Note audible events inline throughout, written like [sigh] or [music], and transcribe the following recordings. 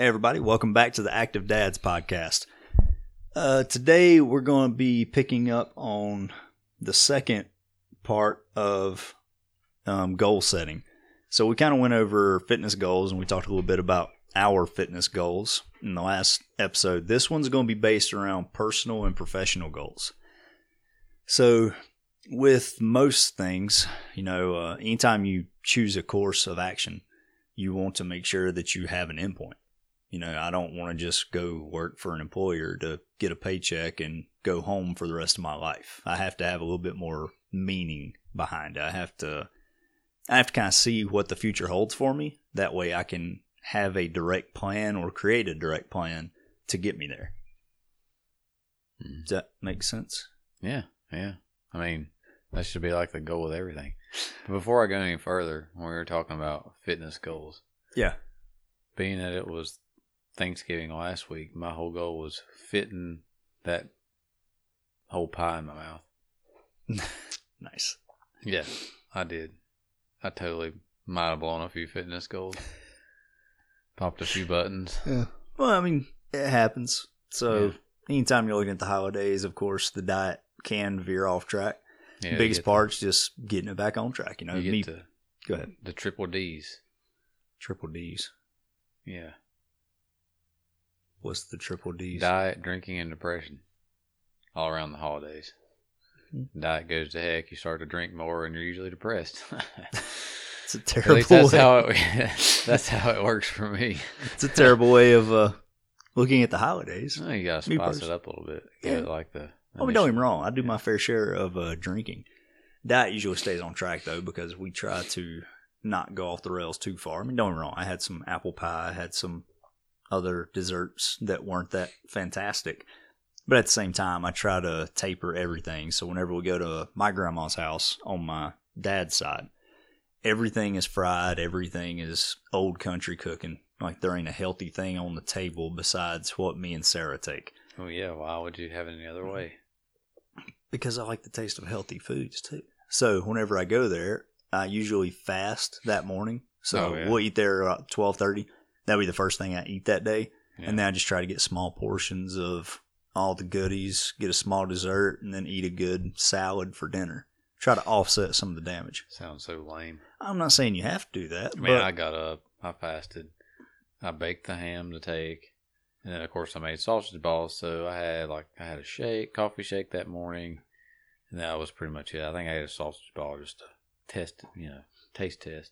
Hey, everybody, welcome back to the Active Dads podcast. Uh, today, we're going to be picking up on the second part of um, goal setting. So, we kind of went over fitness goals and we talked a little bit about our fitness goals in the last episode. This one's going to be based around personal and professional goals. So, with most things, you know, uh, anytime you choose a course of action, you want to make sure that you have an endpoint. You know, I don't want to just go work for an employer to get a paycheck and go home for the rest of my life. I have to have a little bit more meaning behind it. I have to I have to kind of see what the future holds for me. That way I can have a direct plan or create a direct plan to get me there. Mm. Does that make sense? Yeah, yeah. I mean, that should be like the goal with everything. But before I go any further, when we were talking about fitness goals, Yeah. being that it was Thanksgiving last week, my whole goal was fitting that whole pie in my mouth. [laughs] Nice. Yeah, I did. I totally might have blown a few fitness goals. [laughs] Popped a few buttons. Yeah. Well, I mean, it happens. So Yeah. anytime you're looking at the holidays, of course, the diet can veer off track. Yeah, Biggest part's just getting it back on track. You know, The, you me. the, go ahead. the triple D's. Triple D's. Yeah. What's the triple D's? Diet, drinking, and depression. All around the holidays. Mhm. Diet goes to heck. You start to drink more, and you're usually depressed. [laughs] It's a terrible. that's way. how it. [laughs] that's how it works for me. It's a terrible way of uh, looking at the holidays. Well, you gotta spice it up a little bit. Yeah. like the. I mean, don't get me wrong. I do my fair share of uh, drinking. Diet usually stays on track though because we try to not go off the rails too far. I mean, don't get me wrong. I had some apple pie. I had some other desserts that weren't that fantastic. But at the same time, I try to taper everything. So whenever we go to my grandma's house on my dad's side, everything is fried. Everything is old country cooking. Like there ain't a healthy thing on the table besides what me and Sarah take. Oh yeah. Why would you have it any other way? because I like the taste of healthy foods too. So whenever I go there, I usually fast that morning. So Oh, yeah. we'll eat there about twelve thirty. That'll be the first thing I eat that day, Yeah. and then I just try to get small portions of all the goodies, get a small dessert, and then eat a good salad for dinner. Try to offset some of the damage. Sounds so lame. I'm not saying you have to do that, I mean, but I got up. I fasted. I baked the ham to take, and then of course I made sausage balls. So I had like I had a shake, coffee shake that morning, and that was pretty much it. I think I had a sausage ball just to test, it, you know, taste test.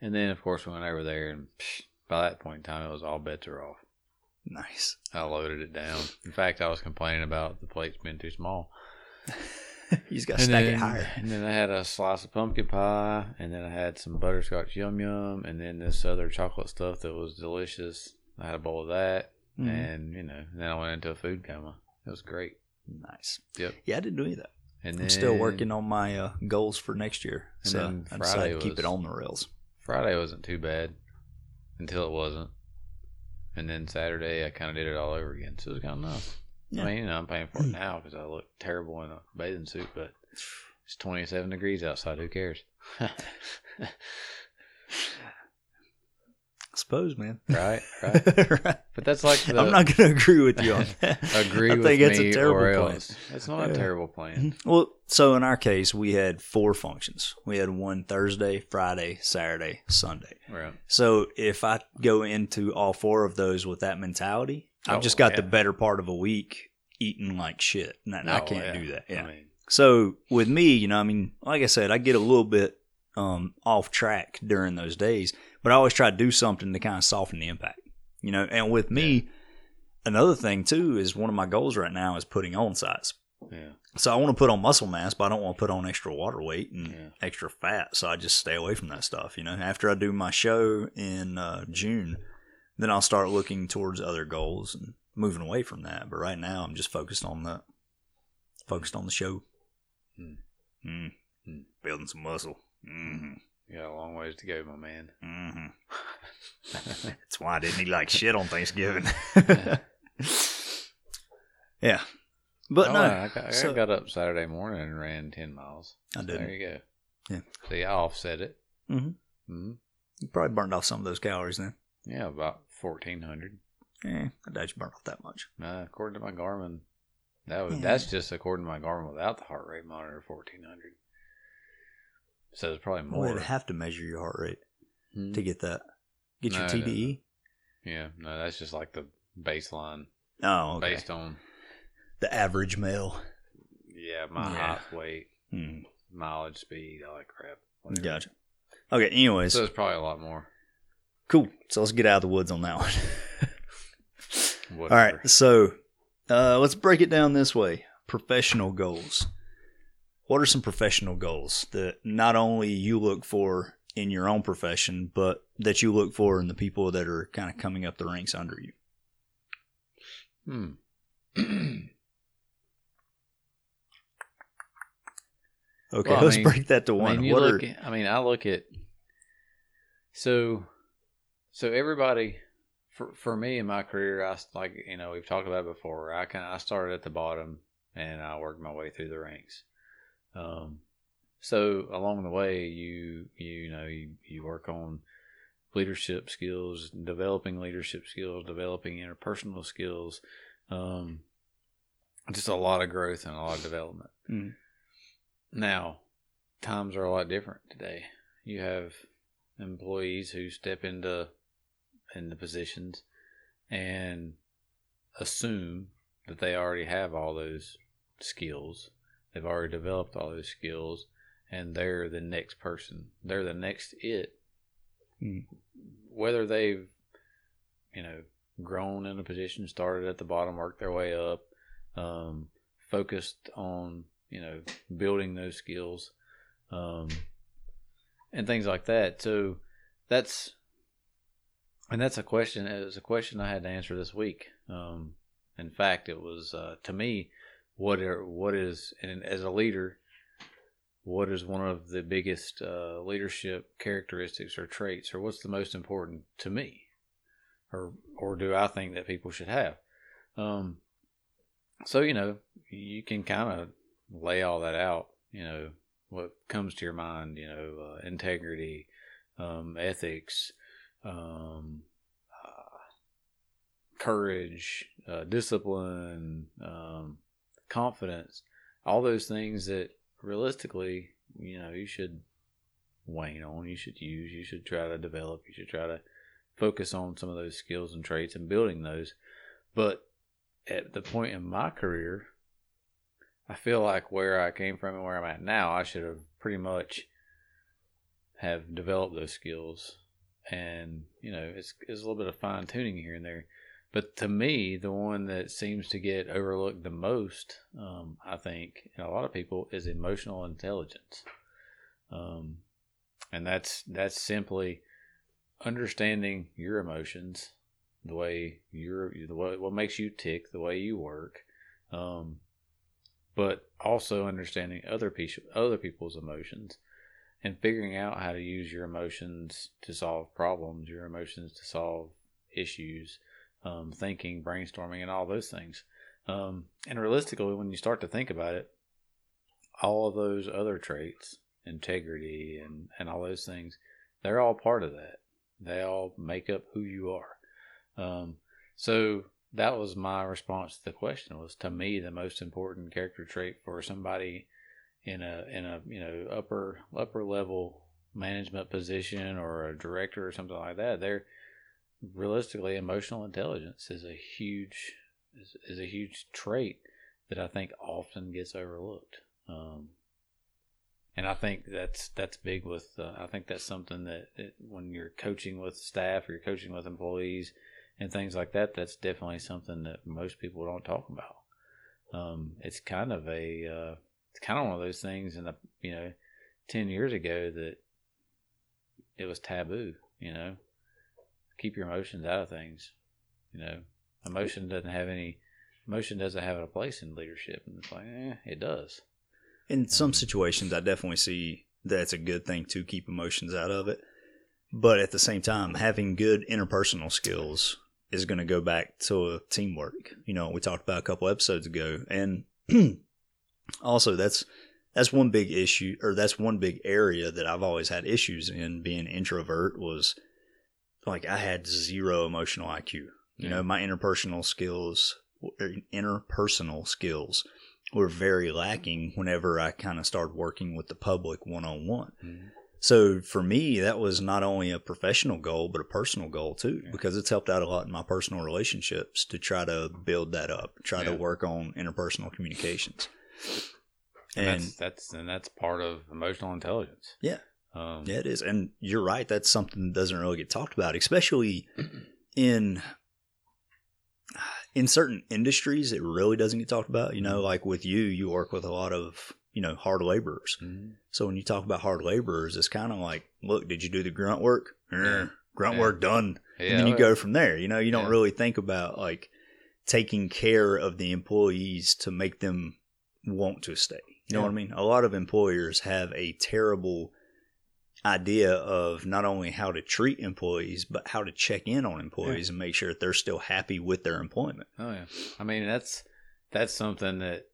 And then of course we went over there, and psh, by that point in time, it was all bets are off. nice. I loaded it down. In fact, I was complaining about the plates being too small. [laughs] you just got to stack then, it higher. And then I had a slice of pumpkin pie, and then I had some butterscotch yum yum, and then this other chocolate stuff that was delicious. I had a bowl of that, Mhm. and you know, then I went into a food coma. It was great. Nice. Yep. Yeah, I didn't do any of that. And then I'm still working on my uh, goals for next year. So I decided to keep it on the rails. Friday wasn't too bad until it wasn't, and then Saturday I kind of did it all over again. So it was kind of nice. Yeah. I mean, you know, I'm paying for it [clears throat] now because I look terrible in a bathing suit, but it's 27 degrees outside. Who cares? [laughs] [laughs] I suppose, man. right, right. [laughs] Right. But that's like the, I'm not going to agree with you on that. [laughs] agree I with think me it's a terrible plan. else. It's not a terrible plan. Mm-hmm. Well, so in our case, we had four functions. We had one Thursday, Friday, Saturday, Sunday. Right. So if I go into all four of those with that mentality, I've Oh, just got the better part of a week eating like shit. And I Oh, can't yeah. do that. Yeah. I mean, So with me, you know, I mean, like I said, I get a little bit um, off track during those days, but I always try to do something to kind of soften the impact, you know. And with me, another thing too is one of my goals right now is putting on size. yeah. So I want to put on muscle mass, but I don't want to put on extra water weight and Yeah. extra fat. So I just stay away from that stuff. You know, after I do my show in uh, June, then I'll start looking towards other goals and moving away from that. But right now, I'm just focused on that. Focused on the show. Mm. Hmm. Building some muscle. Mm-hmm. You got a long ways to go, my man. Mm-hmm. [laughs] That's why I didn't eat like shit on Thanksgiving. [laughs] yeah, but Oh, no, I got, I so- got up Saturday morning and ran 10 miles. I did. There you go. Yeah. See, I offset it. Mhm. hmm You probably burned off some of those calories then. Yeah, about fourteen hundred. Eh, I doubt you burn off that much. Uh, according to my Garmin, that was Yeah. that's just according to my Garmin without the heart rate monitor, fourteen hundred. So it's probably Well, more. they'd have to measure your heart rate Hmm? to get that. Get your No, no, TDE. Yeah, no, that's just like the baseline Oh, okay. based on The average male. yeah my Yeah. height, weight, Hmm. mileage, speed, all that crap. whatever. Gotcha. Okay. Anyways, So it's probably a lot more. cool. So let's get out of the woods on that one. [laughs] All right. So uh, let's break it down this way: professional goals. What are some professional goals that not only you look for in your own profession, but that you look for in the people that are kind of coming up the ranks under you? Hmm. [clears throat] Okay, Well, let's mean- break that to I one. mean, what are at, I mean, I look at so so everybody for for me in my career, I like you know we've talked about it before. I kind I started at the bottom and I worked my way through the ranks. Um, so along the way, you you know you, you work on leadership skills, developing leadership skills, developing interpersonal skills. Um, just a lot of growth and a lot of development. Mm. Now, times are a lot different today. You have employees who step into into positions and assume that they already have all those skills. They've already developed all those skills and they're the next person. They're the next it. Hmm. Whether they've you know grown in a position, started at the bottom, worked their way up, um, focused on you know building those skills um, and things like that so that's and that's a question it was a question i had to answer this week um, in fact it was uh, to me what are what is and as a leader what is one of the biggest uh, leadership characteristics or traits or what's the most important to me? Or or do i think that people should have? Um, so you know you can kind of lay all that out you know what comes to your mind you know uh, integrity um, ethics um, uh, courage uh, discipline um, confidence all those things that realistically you know you should wane on you should use you should try to develop you should try to focus on some of those skills and traits and building those but at the point in my career I feel like where I came from and where I'm at now, I should have pretty much have developed those skills. And, you know, it's, it's a little bit of fine tuning here and there. But to me, the one that seems to get overlooked the most, um, I think, and a lot of people, is emotional intelligence. Um, and that's that's simply understanding your emotions, the way you're, the way, what makes you tick, the way you work, um, but also understanding other people, other people's emotions, and figuring out how to use your emotions to solve problems, your emotions to solve issues, um, thinking, brainstorming, and all those things. Um, and realistically, when you start to think about it, all of those other traits, integrity, and and all those things, they're all part of that. They all make up who you are. Um, so that was my response to the question was to me the most important character trait for somebody in a in a you know upper upper level management position or a director or something like that they're realistically emotional intelligence is a huge is, is a huge trait that I think often gets overlooked um, and I think that's that's big with uh, I think that's something that it, when you're coaching with staff or you're coaching with employees and things like that, that's definitely something that most people don't talk about. Um, it's kind of a, uh, it's kind of one of those things in the, you know, 10 years ago that it was taboo, you know, keep your emotions out of things, you know, emotion doesn't have any, emotion doesn't have a place in leadership. And it's like, eh, it does. in some situations, I definitely see that's a good thing to keep emotions out of it. But at the same time, having good interpersonal skills is going to go back to teamwork. You know, we talked about a couple episodes ago, and [clears throat] also that's that's one big issue, or that's one big area that I've always had issues in. Being introvert was like I had zero emotional IQ. You Yeah. know, my interpersonal skills, er, interpersonal skills, were very lacking whenever I kind of started working with the public one on one. So for me, that was not only a professional goal, but a personal goal too, Yeah. because it's helped out a lot in my personal relationships to try to build that up, try to work on interpersonal communications. And, And that's that's and that's part of emotional intelligence. Yeah. Um, yeah, it is. And you're right. That's something that doesn't really get talked about, especially [clears throat] in in certain industries. It really doesn't get talked about. You know, like with you, you work with a lot of you know hard laborers. mhm. So when you talk about hard laborers, it's kind of like, look, did you do the grunt work? Yeah. Grunt Yeah. work done. Yeah, and then you go from there. You know, you don't really think about like taking care of the employees to make them want to stay. You know what I mean? A lot of employers have a terrible idea of not only how to treat employees, but how to check in on employees and make sure that they're still happy with their employment. Oh yeah, I mean that's that's something that,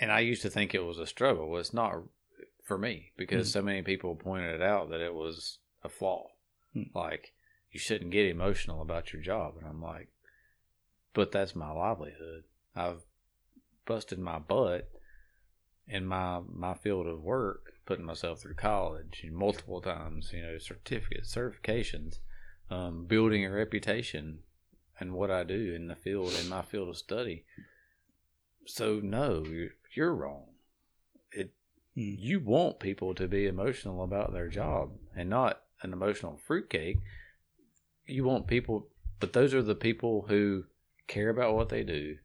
and I used to think it was a struggle. It's not for me because Mhm. so many people pointed it out that it was a flaw. Hmm. Like you shouldn't get emotional about your job, and I'm like, but that's my livelihood. I've busted my butt in my my field of work, putting myself through college multiple times. You know, certificates, certifications, um, building a reputation and what I do in the field in my field of study. So no, you're, you're wrong. It Hmm. you want people to be emotional about their job and not an emotional fruitcake. You want people, but those are the people who care about what they do.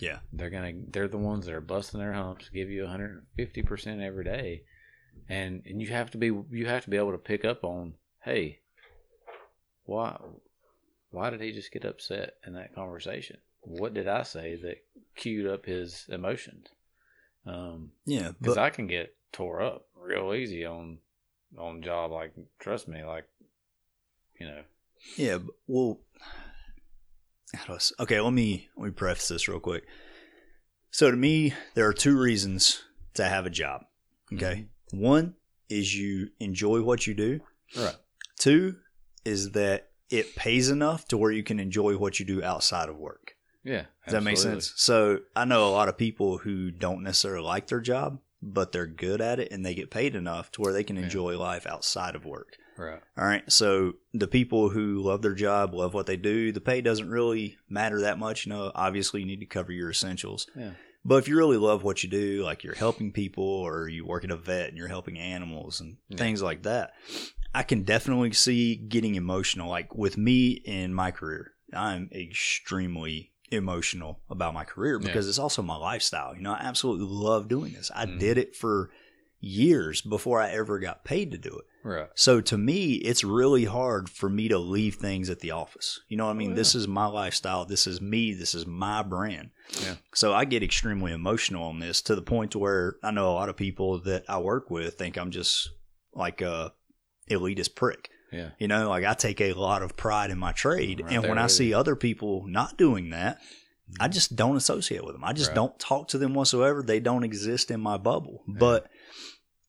Yeah. They're gonna they're the ones that are busting their humps, give you 150 percent every day, and and you have to be you have to be able to pick up on hey, why why did he just get upset in that conversation? What did I say that queued up his emotions? Um, Yeah. because I can get tore up real easy on on job. Like trust me, like you know, Yeah, well, how do I s- okay. Let me let me preface this real quick. So to me, there are two reasons to have a job. Okay, one is you enjoy what you do. right? Two is that it pays enough to where you can enjoy what you do outside of work. Yeah, Does that make sense? So I know a lot of people who don't necessarily like their job, but they're good at it and they get paid enough to where they can Yeah. enjoy life outside of work. Right. All right. So the people who love their job, love what they do, the pay doesn't really matter that much. You know, obviously you need to cover your essentials. Yeah. But if you really love what you do, like you're helping people or you work at a vet and you're helping animals and Yeah. things like that, I can definitely see getting emotional. Like with me in my career, I'm extremely emotional about my career Yeah. because it's also my lifestyle. You know, I absolutely love doing this. I Mhm. did it for years before I ever got paid to do it. Right. So to me, it's really hard for me to leave things at the office. You know what I mean? Oh, This is my lifestyle. This is me. This is my brand. Yeah. So I get extremely emotional on this to the point to where I know a lot of people that I work with think I'm just like a elitist prick. Yeah. You know, like I take a lot of pride in my trade. Right and when I see other people not doing that, I just don't associate with them. I just Right. don't talk to them whatsoever. They don't exist in my bubble. Yeah. But,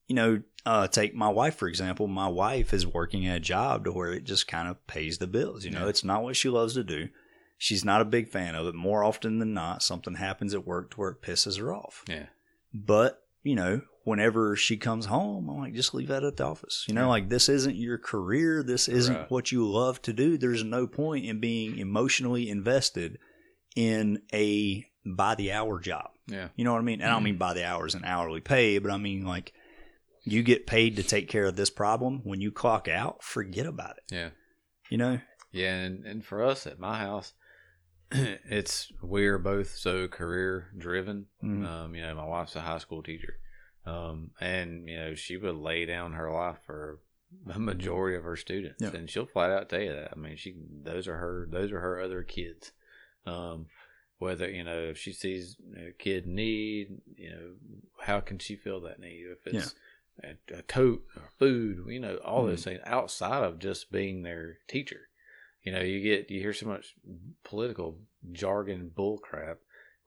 you know, uh, take my wife, for example. My wife is working at a job to where it just kind of pays the bills. You know, Yeah. it's not what she loves to do. She's not a big fan of it. More often than not, something happens at work to where it pisses her off. Yeah. But, you know, whenever she comes home, I'm like, just leave that at the office. You know, Yeah. like this isn't your career. This isn't Right. what you love to do. There's no point in being emotionally invested in a by the hour job. Yeah. You know what I mean? And I don't mean by the hours and hourly pay, but I mean like you get paid to take care of this problem. When you clock out, forget about it. Yeah. You know? Yeah, and, and for us at my house, [clears throat] it's we're both so career driven. Mhm. Um, you know, my wife's a high school teacher, um, and you know she would lay down her life for a majority of her students, Yeah. and she'll flat out tell you that. I mean, she those are her those are her other kids. Um, whether you know if she sees a kid need, you know, how can she fill that need? If it's a, coat or food, you know, all those mm-hmm. things outside of just being their teacher. You know, you get you hear so much political jargon bull crap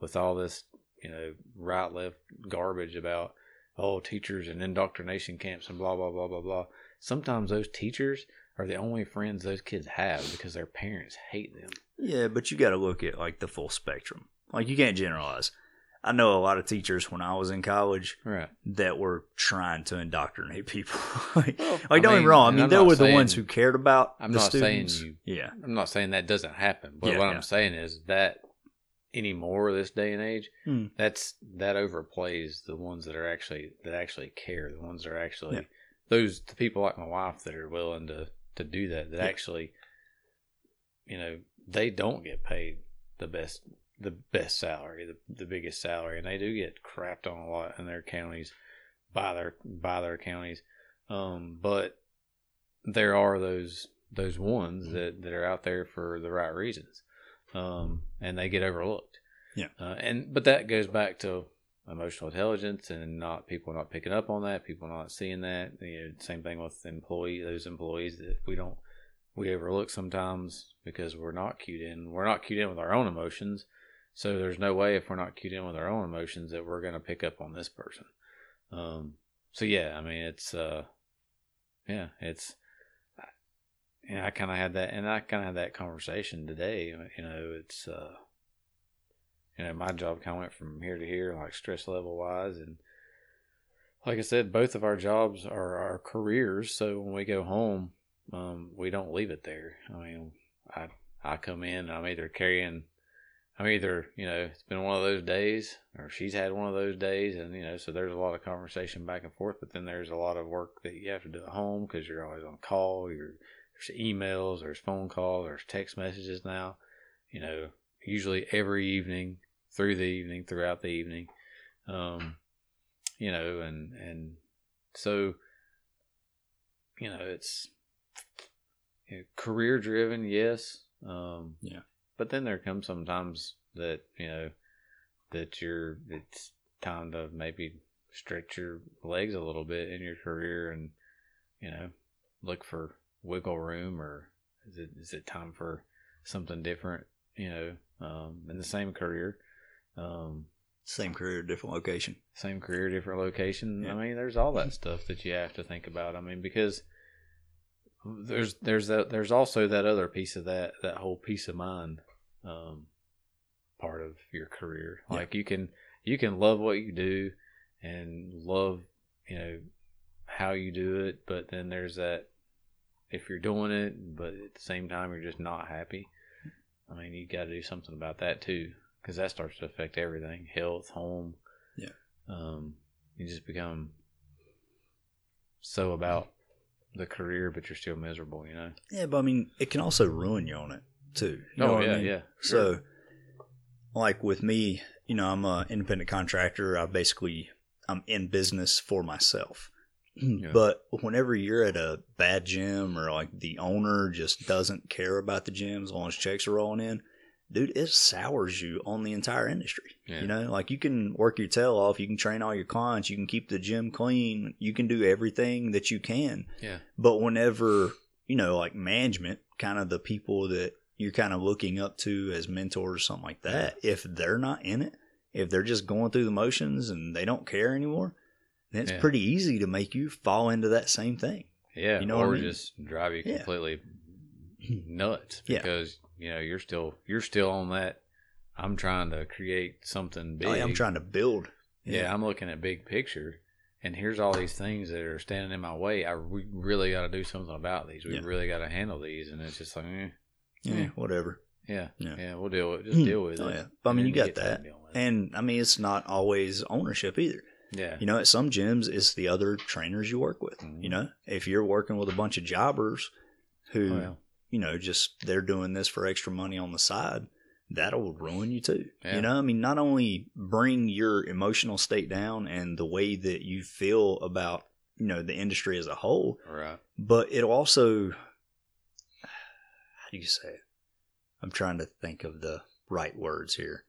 with all this, you know, right left garbage about oh teachers and indoctrination camps and blah blah blah blah blah. Sometimes those teachers are the only friends those kids have because their parents hate them. Yeah, but you got to look at like the full spectrum. Like you can't generalize. I know a lot of teachers when I was in college Right. that were trying to indoctrinate people. [laughs] like, Well, like, I don't get me mean, wrong. I mean, I'm they were the ones who cared about I'm the not saying students. you- Yeah, I'm not saying that doesn't happen, but Yeah, what yeah. I'm saying is that anymore this day and age, Hmm. that's that overplays the ones that are actually that actually care, the ones that are actually Yeah. those the people like my wife that are willing to to do that that actually you know they don't get paid the best the best salary the, the biggest salary and they do get crapped on a lot in their counties by their by their counties. Um but there are those those ones that that are out there for the right reasons um and they get overlooked. Yeah. uh, and but that goes back to emotional intelligence and not people not picking up on that people not seeing that. You know same thing with employee those employees that we don't we overlook sometimes because we're not cued in. We're not cued in with our own emotions so there's no way if we're not cued in with our own emotions that we're going to pick up on this person um so yeah i mean it's uh yeah it's yeah i kind of had that and i kind of had that conversation today you know it's uh you know, my job kind of went from here to here, like stress level wise. And like I said, both of our jobs are our careers. So when we go home, um, we don't leave it there. I mean, I, I come in, I'm either carrying, I'm either, you know, it's been one of those days or she's had one of those days. And, you know, so there's a lot of conversation back and forth, but then there's a lot of work that you have to do at home because you're always on call. You're, there's emails, there's phone calls, there's text messages now, you know, usually every evening through the evening throughout the evening um you know and and so you know it's you know, career driven yes um Yeah. But then there comes sometimes that you know that you're it's time to maybe stretch your legs a little bit in your career and you know look for wiggle room or is it is it time for something different you know um in the same career um same career, different location. same career, different location. Yeah. I mean, there's all that stuff that you have to think about. I mean, because there's there's that there's also that other piece of that that whole peace of mind um, part of your career. Yeah. Like you can you can love what you do and love you know how you do it, but then there's that if you're doing it, but at the same time you're just not happy. I mean, you got to do something about that too, because that starts to affect everything: health, home. Yeah. Um, you just become so about the career, but you're still miserable. You know. Yeah, but I mean, it can also ruin you on it too. You oh, know oh what I yeah, mean? yeah. So, like with me, you know, I'm a independent contractor. I basically I'm in business for myself. Mm, yeah. But whenever you're at a bad gym or like the owner just doesn't care about the gym as long as checks are rolling in, dude, it sours you on the entire industry. Yeah. You know, like you can work your tail off, you can train all your clients, you can keep the gym clean, you can do everything that you can. Yeah. But whenever, you know, like management, kind of the people that you're kind of looking up to as mentors, something like that, if they're not in it, if they're just going through the motions and they don't care anymore, then it's Yeah. pretty easy to make you fall into that same thing. Yeah, You know what I or mean? just drive you Yeah. completely [clears throat] nuts Yeah. because you know you're still you're still on that. I'm trying to create something big. Oh, yeah, I'm trying to build. Yeah, I'm looking at big picture, and here's all these things that are standing in my way. I we really got to do something about these. We Yeah. really got to handle these, and it's just like, eh, yeah, Yeah. whatever. yeah, Yeah. yeah, we'll deal with just deal with Oh, it. yeah. But I mean, you got that. it. And I mean, it's not always ownership either. yeah, You know, at some gyms, it's the other trainers you work with. Mhm. You know, if you're working with a bunch of jobbers who, Oh, yeah. you know, just they're doing this for extra money on the side, that'll ruin you too. Yeah. You know, I mean, not only bring your emotional state down and the way that you feel about, you know, the industry as a whole, right. but it'll also, you say it? I'm trying to think of the right words here.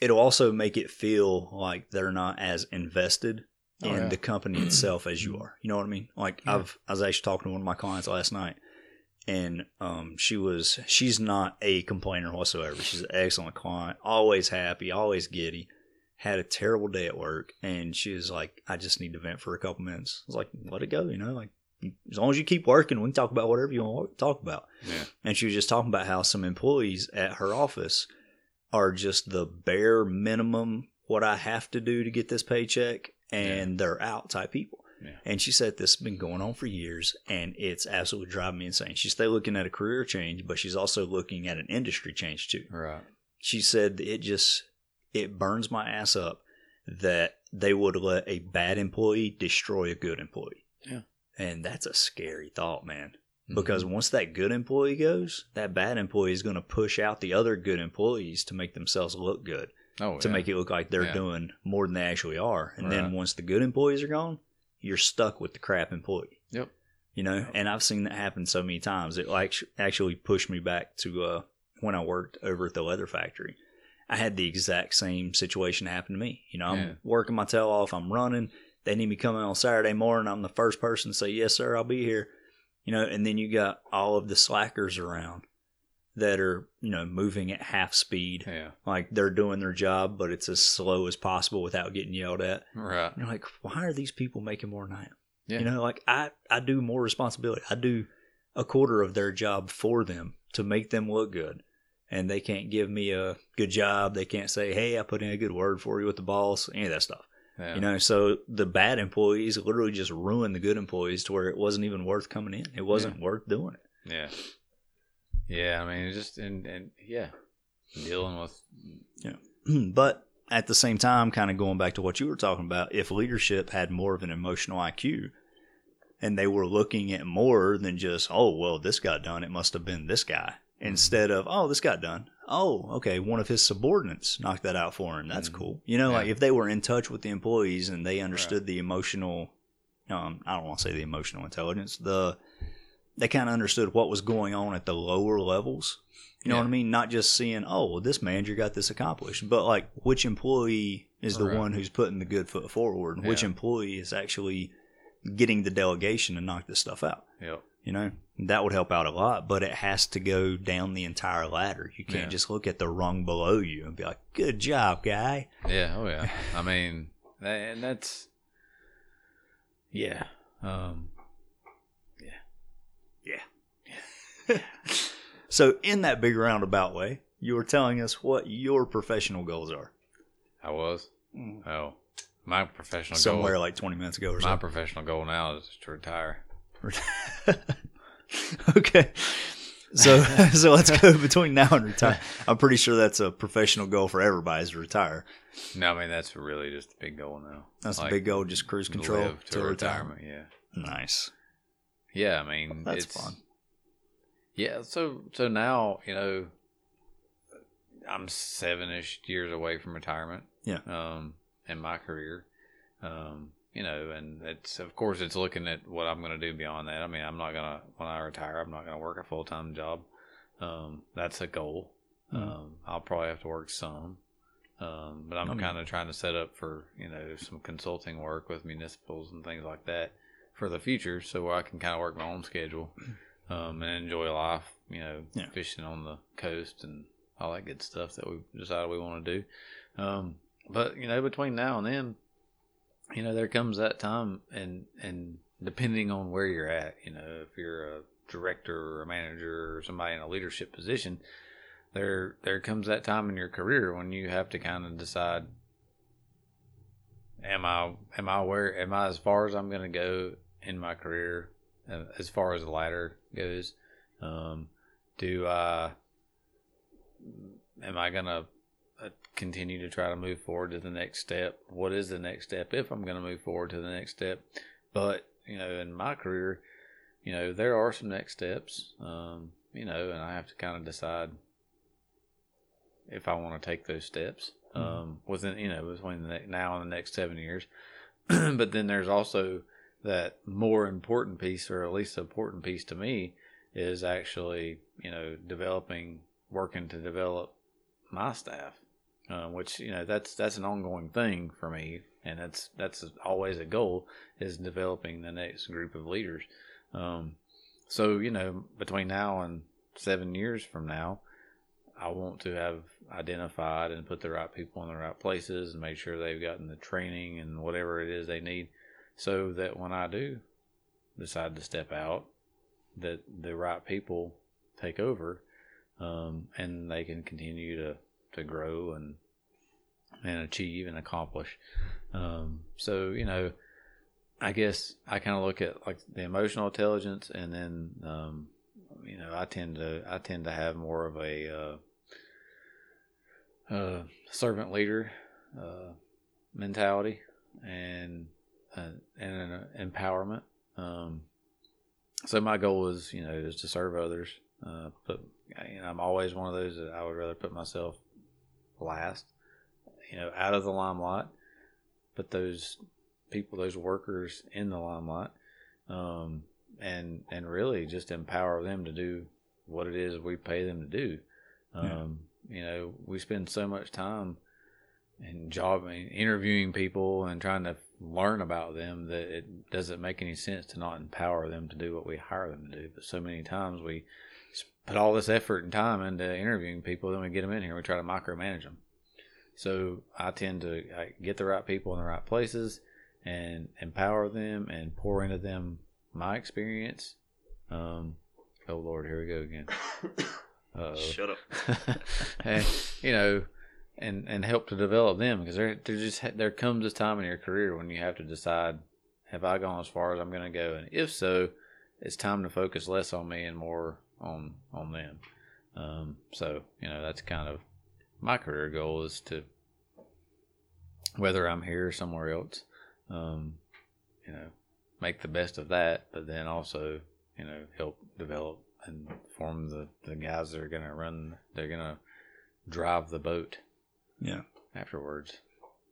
It'll also make it feel like they're not as invested Oh, in yeah. the company [clears throat] itself as you are. You know what I mean? Like Yeah. I've I was actually talking to one of my clients last night and um she was she's not a complainer whatsoever. She's an excellent client, always happy, always giddy. Had a terrible day at work and she was like, I just need to vent for a couple minutes. I was like, let it go, you know, like as long as you keep working, we can talk about whatever you want to talk about. Yeah. And she was just talking about how some employees at her office are just the bare minimum what I have to do to get this paycheck, and they're out type people. Yeah. And she said this has been going on for years, and it's absolutely driving me insane. She's still looking at a career change, but she's also looking at an industry change too Right. she said it just it burns my ass up that they would let a bad employee destroy a good employee. Yeah. And that's a scary thought, man. Mhm. Because once that good employee goes, that bad employee is going to push out the other good employees to make themselves look good, oh, to yeah. make it look like they're Yeah. doing more than they actually are. And then once the good employees are gone, you're stuck with the crap employee. Yep. You know, Yep. and I've seen that happen so many times. It like actually pushed me back to uh, when I worked over at the leather factory. I had the exact same situation happen to me. You know, I'm Yeah. working my tail off. I'm running. They need me coming on Saturday morning. I'm the first person to say, yes, sir, I'll be here. You know, and then you got all of the slackers around that are, you know, moving at half speed. Yeah. Like they're doing their job, but it's as slow as possible without getting yelled at. Right. And you're like, why are these people making more than I am? Yeah. You know, like I, I do more responsibility. I do a quarter of their job for them to make them look good. And they can't give me a good job. They can't say, hey, I put in a good word for you with the boss, any of that stuff. Yeah. You know, so the bad employees literally just ruin the good employees to where it wasn't even worth coming in. It wasn't worth doing it. Yeah. Yeah. I mean, just and and yeah, dealing with yeah. [clears throat] but at the same time, kind of going back to what you were talking about, if leadership had more of an emotional IQ and they were looking at more than just, oh, well, this got done, it must have been this guy, mm-hmm. instead of, oh, this got done. Oh, okay, one of his subordinates knocked that out for him. That's Mhm. cool. You know, like if they were in touch with the employees and they understood the emotional, um, I don't want to say the emotional intelligence, the they kind of understood what was going on at the lower levels. You know Yeah. what I mean? Not just seeing, oh, well, this manager got this accomplished, but like which employee is the Right. one who's putting the good foot forward, and which employee is actually getting the delegation to knock this stuff out. Yep. You know, that would help out a lot, but it has to go down the entire ladder. You can't Yeah. just look at the rung below you and be like, good job, guy. Yeah. Oh yeah. I mean, and that's yeah. Um. Yeah. Yeah. [laughs] So, in that big roundabout way, you were telling us what your professional goals are. I was. Mm. Oh, my professional Somewhere goal. like 20 minutes ago or My so. professional goal now is to retire. [laughs] okay. So [laughs] so let's go between now and retire. I'm pretty sure that's a professional goal for everybody is to retire. No, I mean that's really just a big goal now. That's Like, a big goal, just cruise control to till retirement. retirement. Yeah. Nice. Yeah. I mean, That's it's, fun. Yeah. So so now you know, I'm seven ish years away from retirement. Yeah. Um, in my career, um, you know, and it's of course it's looking at what I'm going to do beyond that. I mean, I'm not gonna when I retire, I'm not gonna work a full time job. Um, that's a goal. Mhm. Um, I'll probably have to work some. Um, but I'm I mean- kind of trying to set up for you know some consulting work with municipals and things like that for the future, so I can kind of work my own schedule [clears throat] um, and enjoy life. You know, Yeah. fishing on the coast and all that good stuff that we decided we want to do. Um, but you know, between now and then, you know, there comes that time, and and depending on where you're at, you know, if you're a director or a manager or somebody in a leadership position, there there comes that time in your career when you have to kind of decide am I am I where am I as far as I'm going to go in my career uh, as far as the ladder goes? Um, do I am I going to continue to try to move forward to the next step. What is the next step? If I'm going to move forward to the next step. But you know in my career you know there are some next steps um, you know and I have to kind of decide if I want to take those steps um, within you know between the now and the next seven years. [clears throat] but then there's also that more important piece, or at least the important piece to me, is actually you know developing, working to develop my staff, uh, which you know that's that's an ongoing thing for me, and that's that's always a goal is developing the next group of leaders. Um, so you know between now and seven years from now, I want to have identified and put the right people in the right places and make sure they've gotten the training and whatever it is they need so that when I do decide to step out, that the right people take over, um, and they can continue to to grow and and achieve and accomplish. Um, so you know, I guess I kind of look at like the emotional intelligence, and then um, you know, I tend to I tend to have more of a uh, uh, servant leader uh, mentality and uh, and an empowerment. Um, so my goal is, you know, is to serve others. Uh, but you know, I'm always one of those that I would rather put myself last, you know, out of the limelight. But those people, those workers in the limelight, um, and and really just empower them to do what it is we pay them to do. Um, yeah. You know, we spend so much time and job interviewing people and trying to learn about them that it doesn't make any sense to not empower them to do what we hire them to do. But so many times we put all this effort and time into interviewing people, then we get them in here and we try to micromanage them. So I tend to get the right people in the right places and empower them and pour into them my experience. Um, oh Lord, here we go again. [coughs] Uh-oh. Shut up. [laughs] and you know, and and help to develop them because there there just there comes a time in your career when you have to decide have I gone as far as I'm going to go, and if so, it's time to focus less on me and more on on them. Um, so you know that's kind of my career goal is to whether I'm here or somewhere else, um, you know, make the best of that, but then also you know help develop and form the the guys that are going to run, they're going to drive the boat yeah. Afterwards.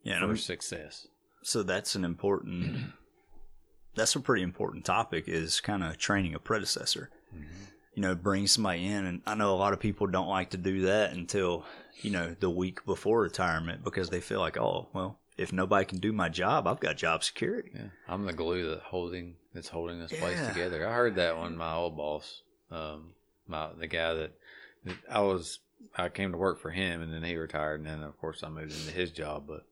Yeah. For success. So that's an important. [clears throat] that's a pretty important topic. Is kind of training a predecessor. Mm-hmm. You know, bring somebody in, and I know a lot of people don't like to do that until you know the week before retirement because they feel like, oh, well, if nobody can do my job, I've got job security. Yeah, I'm the glue that holding that's holding this yeah. place together. I heard that one my old boss, um, my the guy that, that I was I came to work for him, and then he retired, and then of course I moved into his job. But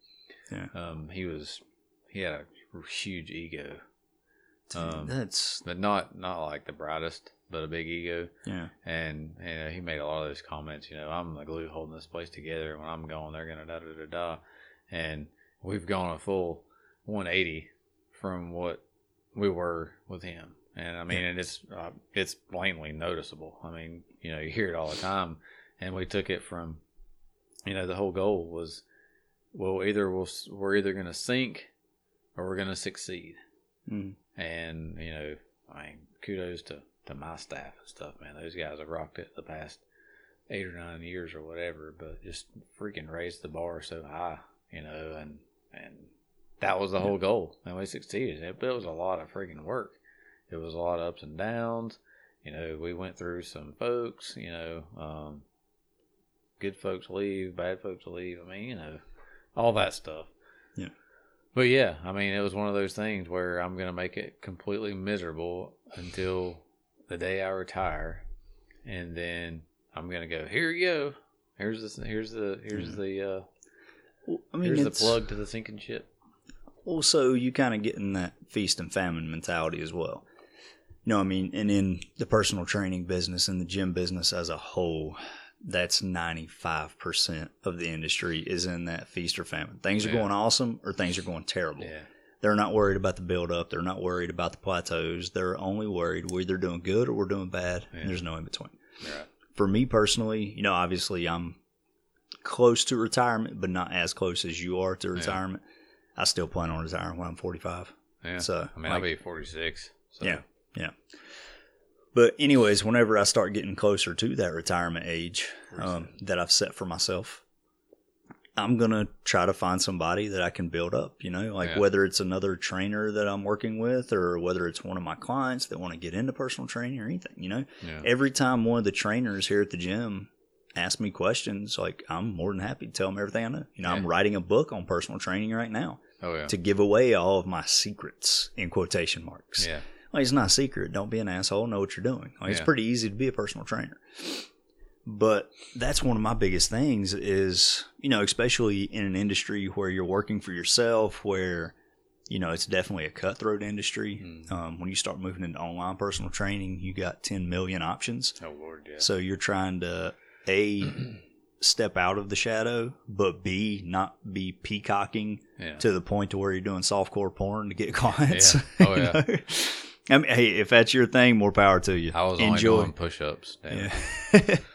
yeah, um, he was he had a huge ego. Um, that's but not not like the brightest, but a big ego. Yeah, and you know, he made a lot of those comments. You know, I'm the glue holding this place together. When I'm gone, they're gonna da da da da. And we've gone a full 180 from what we were with him. And I mean, yeah. and it's uh, it's plainly noticeable. I mean, you know, you hear it all the time and we took it from, you know, the whole goal was, well, either we'll, we're either going to sink or we're going to succeed. Mm. And you know, I mean, kudos to to my staff and stuff, man. Those guys have rocked it the past eight or nine years or whatever, but just freaking raised the bar so high, you know, and and that was the whole goal, and we succeeded. It, it was a lot of freaking work. It was a lot of ups and downs. You know, we went through some folks. You know, um, good folks leave, bad folks leave. I mean, you know, all that stuff. Yeah. But yeah, I mean, it was one of those things where I'm going to make it completely miserable until the day I retire, and then I'm to go. Here you go. Here's the here's the here's yeah. the uh, well, I mean, here's the plug to the sinking ship. Also, you kind of get in that feast and famine mentality as well. You know, I mean, and in the personal training business and the gym business as a whole, that's 95% of the industry is in that feast or famine. Things are going awesome or things are going terrible. Yeah. They're not worried about the build up. They're not worried about the plateaus. They're only worried we're either doing good or we're doing bad. Yeah. there's no in between. Right. For me personally, you know, obviously I'm close to retirement, but not as close as you are to retirement. I still plan on retiring when I'm 45. Yeah. So I mean, like, I'll be 46. So. Yeah. Yeah. But anyways, whenever I start getting closer to that retirement age um, that I've set for myself, I'm gonna try to find somebody that I can build up. You know, like yeah. whether it's another trainer that I'm working with, or whether it's one of my clients that want to get into personal training or anything. You know, yeah. every time one of the trainers here at the gym ask me questions, like I'm more than happy to tell them everything I know. You know, yeah. I'm writing a book on personal training right now. Oh, yeah. To give away all of my secrets in quotation marks. Yeah. Like, it's not a secret. Don't be an asshole. Know what you're doing. Like. It's pretty easy to be a personal trainer. But that's one of my biggest things is, you know, especially in an industry where you're working for yourself, where you know, it's definitely a cutthroat industry. Mm. Um, when you start moving into online personal training, you got 10 million options. Oh Lord, yeah. So you're trying to a [clears throat] step out of the shadow, but b not be peacocking yeah. to the point to where you're doing softcore porn to get [laughs] clients. Yeah. [laughs] Oh, yeah. know? I mean, hey, if that's your thing, more power to you. I was only Enjoy. doing push-ups. Damn. Yeah. [laughs]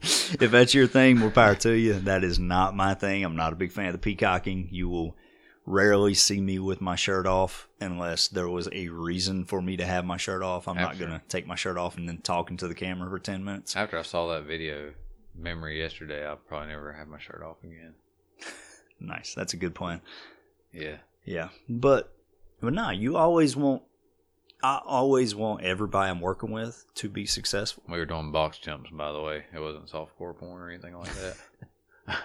if that's your thing, more power to you. That is not my thing. I'm not a big fan of the peacocking. You will rarely see me with my shirt off unless there was a reason for me to have my shirt off. I'm not going to take my shirt off and then talk into the camera for 10 minutes. After I saw that video memory yesterday, I'll probably never have my shirt off again. Nice. That's a good plan. Yeah. Yeah. But, but nah, you always want, I always want everybody I'm working with to be successful. We were doing box jumps, by the way. It wasn't softcore porn or anything like that. [laughs]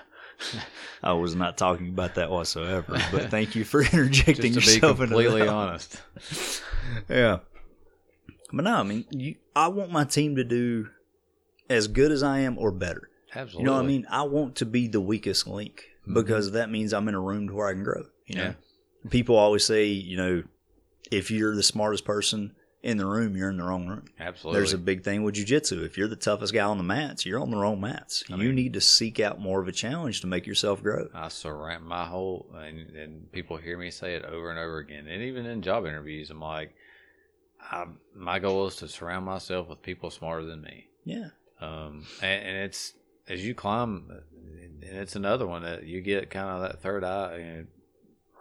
I was not talking about that whatsoever, but [laughs] thank you for [laughs] interjecting Just to be yourself into completely honest. Yeah. But no, I mean, you, I want my team to do as good as I am or better. Absolutely. You know what I mean? I want to be the weakest link Mhm. because that means I'm in a room to where I can grow. You know, Yeah. people always say, you know, if you're the smartest person in the room, you're in the wrong room. Absolutely. There's a big thing with jujitsu. If you're the toughest guy on the mats, you're on the wrong mats. I you mean- need to seek out more of a challenge to make yourself grow. I surround my whole, and, and people hear me say it over and over again. And even in job interviews, I'm like, I, my goal is to surround myself with people smarter than me. Yeah. Um, and, and it's as you climb, and it's another one that you get kind of that third eye. And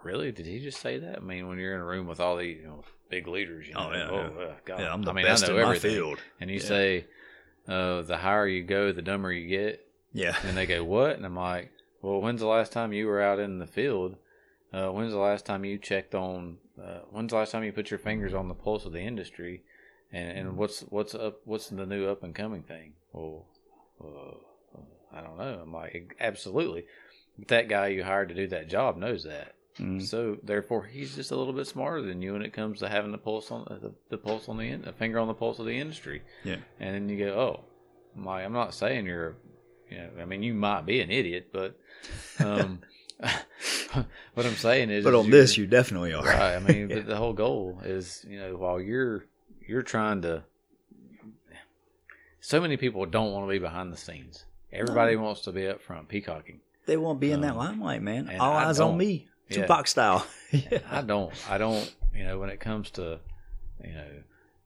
really, did he just say that? I mean, when you're in a room with all these you know, big leaders, you know, Oh, yeah, yeah. uh, God. Yeah, I'm the I mean, best I know in my field. And you Yeah. say, uh, the higher you go, the dumber you get. Yeah. And they go, "What?" And I'm like, "Well, when's the last time you were out in the field? Uh, when's the last time you checked on? Uh, when's the last time you put your fingers on the pulse of the industry? And and what's what's up? What's the new up and coming thing? Well, uh, I don't know. I'm like, absolutely. But that guy you hired to do that job knows that. Mhm. So therefore, he's just a little bit smarter than you when it comes to having the pulse on the, the pulse on the a finger on the pulse of the industry. Yeah. And then you go, oh, I'm like, I'm not saying you're, you know, I mean, you might be an idiot, but, um, [laughs] what I'm saying is, But on this, you definitely are. right? I mean, [laughs] Yeah. but the whole goal is, you know, while you're you're trying to, so many people don't want to be behind the scenes. Everybody wants to be up front, peacocking. They won't be in that Um, limelight, man. All I eyes on me, Yeah. Tupac style. [laughs] yeah. I don't. I don't. You know, when it comes to, you know,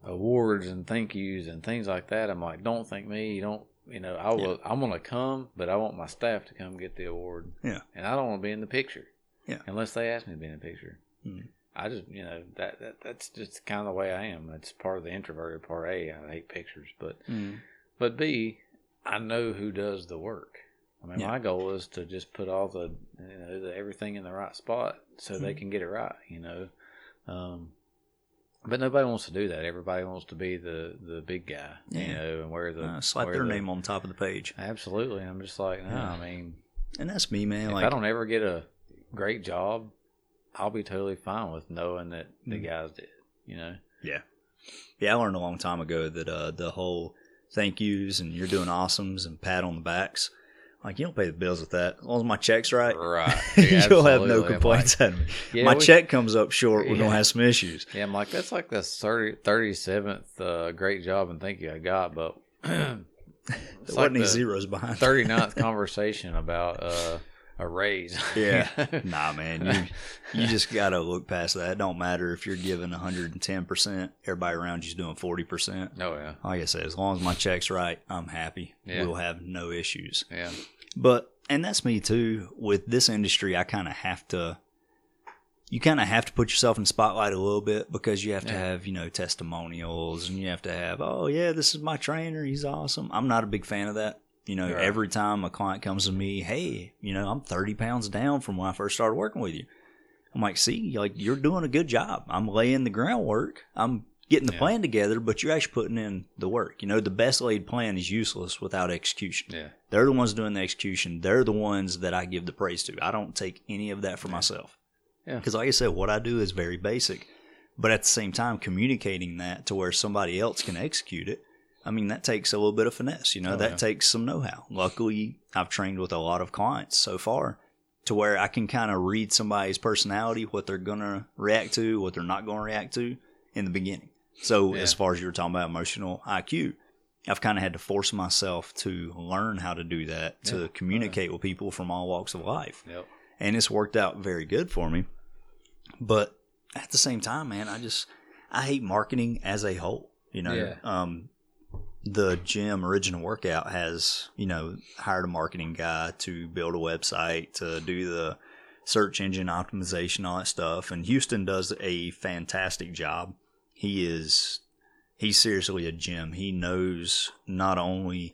awards and thank yous and things like that, I'm like, don't thank me. You don't. You know, I will. I'm gonna come, but I want my staff to come get the award. Yeah. And I don't want to be in the picture. Yeah. Unless they ask me to be in the picture. Mhm. I just, you know, that, that that's just kind of the way I am. That's part of the introverted part. A, I hate pictures, but Mm. but B, I know who does the work. I mean, Yeah. my goal is to just put all the, you know, the, everything in the right spot so they Mhm. can get it right. You know, um, but nobody wants to do that. Everybody wants to be the the big guy, you know, and wear the Uh, slap wear their the- name on top of the page, Absolutely, I'm just like, no. Yeah. I mean, and that's me, man. if like I don't ever get a great job, I'll be totally fine with knowing that the Mm. guys did. You know, Yeah, Yeah, I learned a long time ago that uh, the whole thank yous and you're doing awesomes and pat on the backs, like you don't pay the bills with that. As long as my check's right, right? [laughs] you'll have no complaints like, at me. [laughs] yeah, my we- check comes up short, we're Yeah. gonna have some issues. Yeah, I'm like, that's like the 30, 37th uh, great job and thank you I got, but [clears throat] There wasn't like any zeros behind. 39th [laughs] conversation about uh, a raise. [laughs] Yeah. nah, man, [laughs] you you just gotta look past that. It don't matter if you're giving 110 percent. Everybody around you's doing 40 percent. oh, yeah. Like I said, as long as my check's right, I'm happy. Yeah. We'll have no issues. Yeah. But and that's me too. With this industry, I kind of have to. You kind of have to put yourself in the spotlight a little bit because you have to Yeah. have you know testimonials and you have to have oh yeah this is my trainer he's awesome. I'm not a big fan of that. You know, Right. every time a client comes to me, hey, you know, I'm 30 pounds down from when I first started working with you. I'm like, see, like you're doing a good job. I'm laying the groundwork. I'm getting the Yeah. plan together, but you're actually putting in the work. You know, the best laid plan is useless without execution. Yeah. They're the ones doing the execution. They're the ones that I give the praise to. I don't take any of that for myself. Yeah. Because, like I said, what I do is very basic. But at the same time, communicating that to where somebody else can execute it, I mean, that takes a little bit of finesse. You know, Oh, that yeah. takes some know how. Luckily, I've trained with a lot of clients so far to where I can kind of read somebody's personality, what they're gonna react to, what they're not gonna react to in the beginning. So Yeah. as far as you were talking about emotional IQ, I've kind of had to force myself to learn how to do that to Yeah. communicate with people from all walks of life, Yep. and it's worked out very good for me. But at the same time, man, I just I hate marketing as a whole. You know, Yeah. um, the gym original workout has you know hired a marketing guy to build a website to do the search engine optimization all that stuff. And houston does a fantastic job. He is he's seriously a gem. He knows not only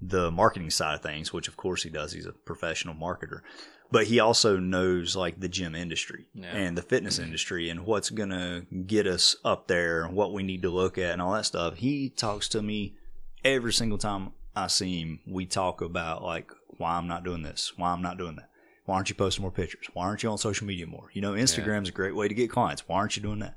the marketing side of things which of course he does he's a professional marketer but he also knows like the gym industry Yeah. and the fitness industry and what's gonna get us up there and what we need to look at and all that stuff. He talks to me every single time i see him we talk about like why i'm not doing this why i'm not doing that. Why aren't you posting more pictures? Why aren't you on social media more? You know instagram's a great way to get clients. Why aren't you doing that?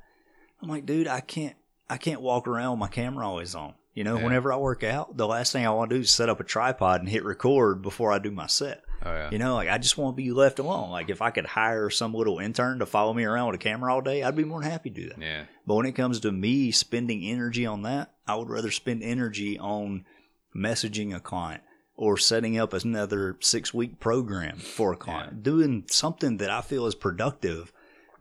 I'm like dude i can't i can't walk around with my camera always on. You know Yeah. whenever i work out the last thing i want to do is set up a tripod and hit record before i do my set Oh yeah. you know, like I just want to be left alone. Like if I could hire some little intern to follow me around with a camera all day, I'd be more than happy to do that. Yeah. But when it comes to me spending energy on that, I would rather spend energy on messaging a client or setting up another six week program for a client, doing something that I feel is productive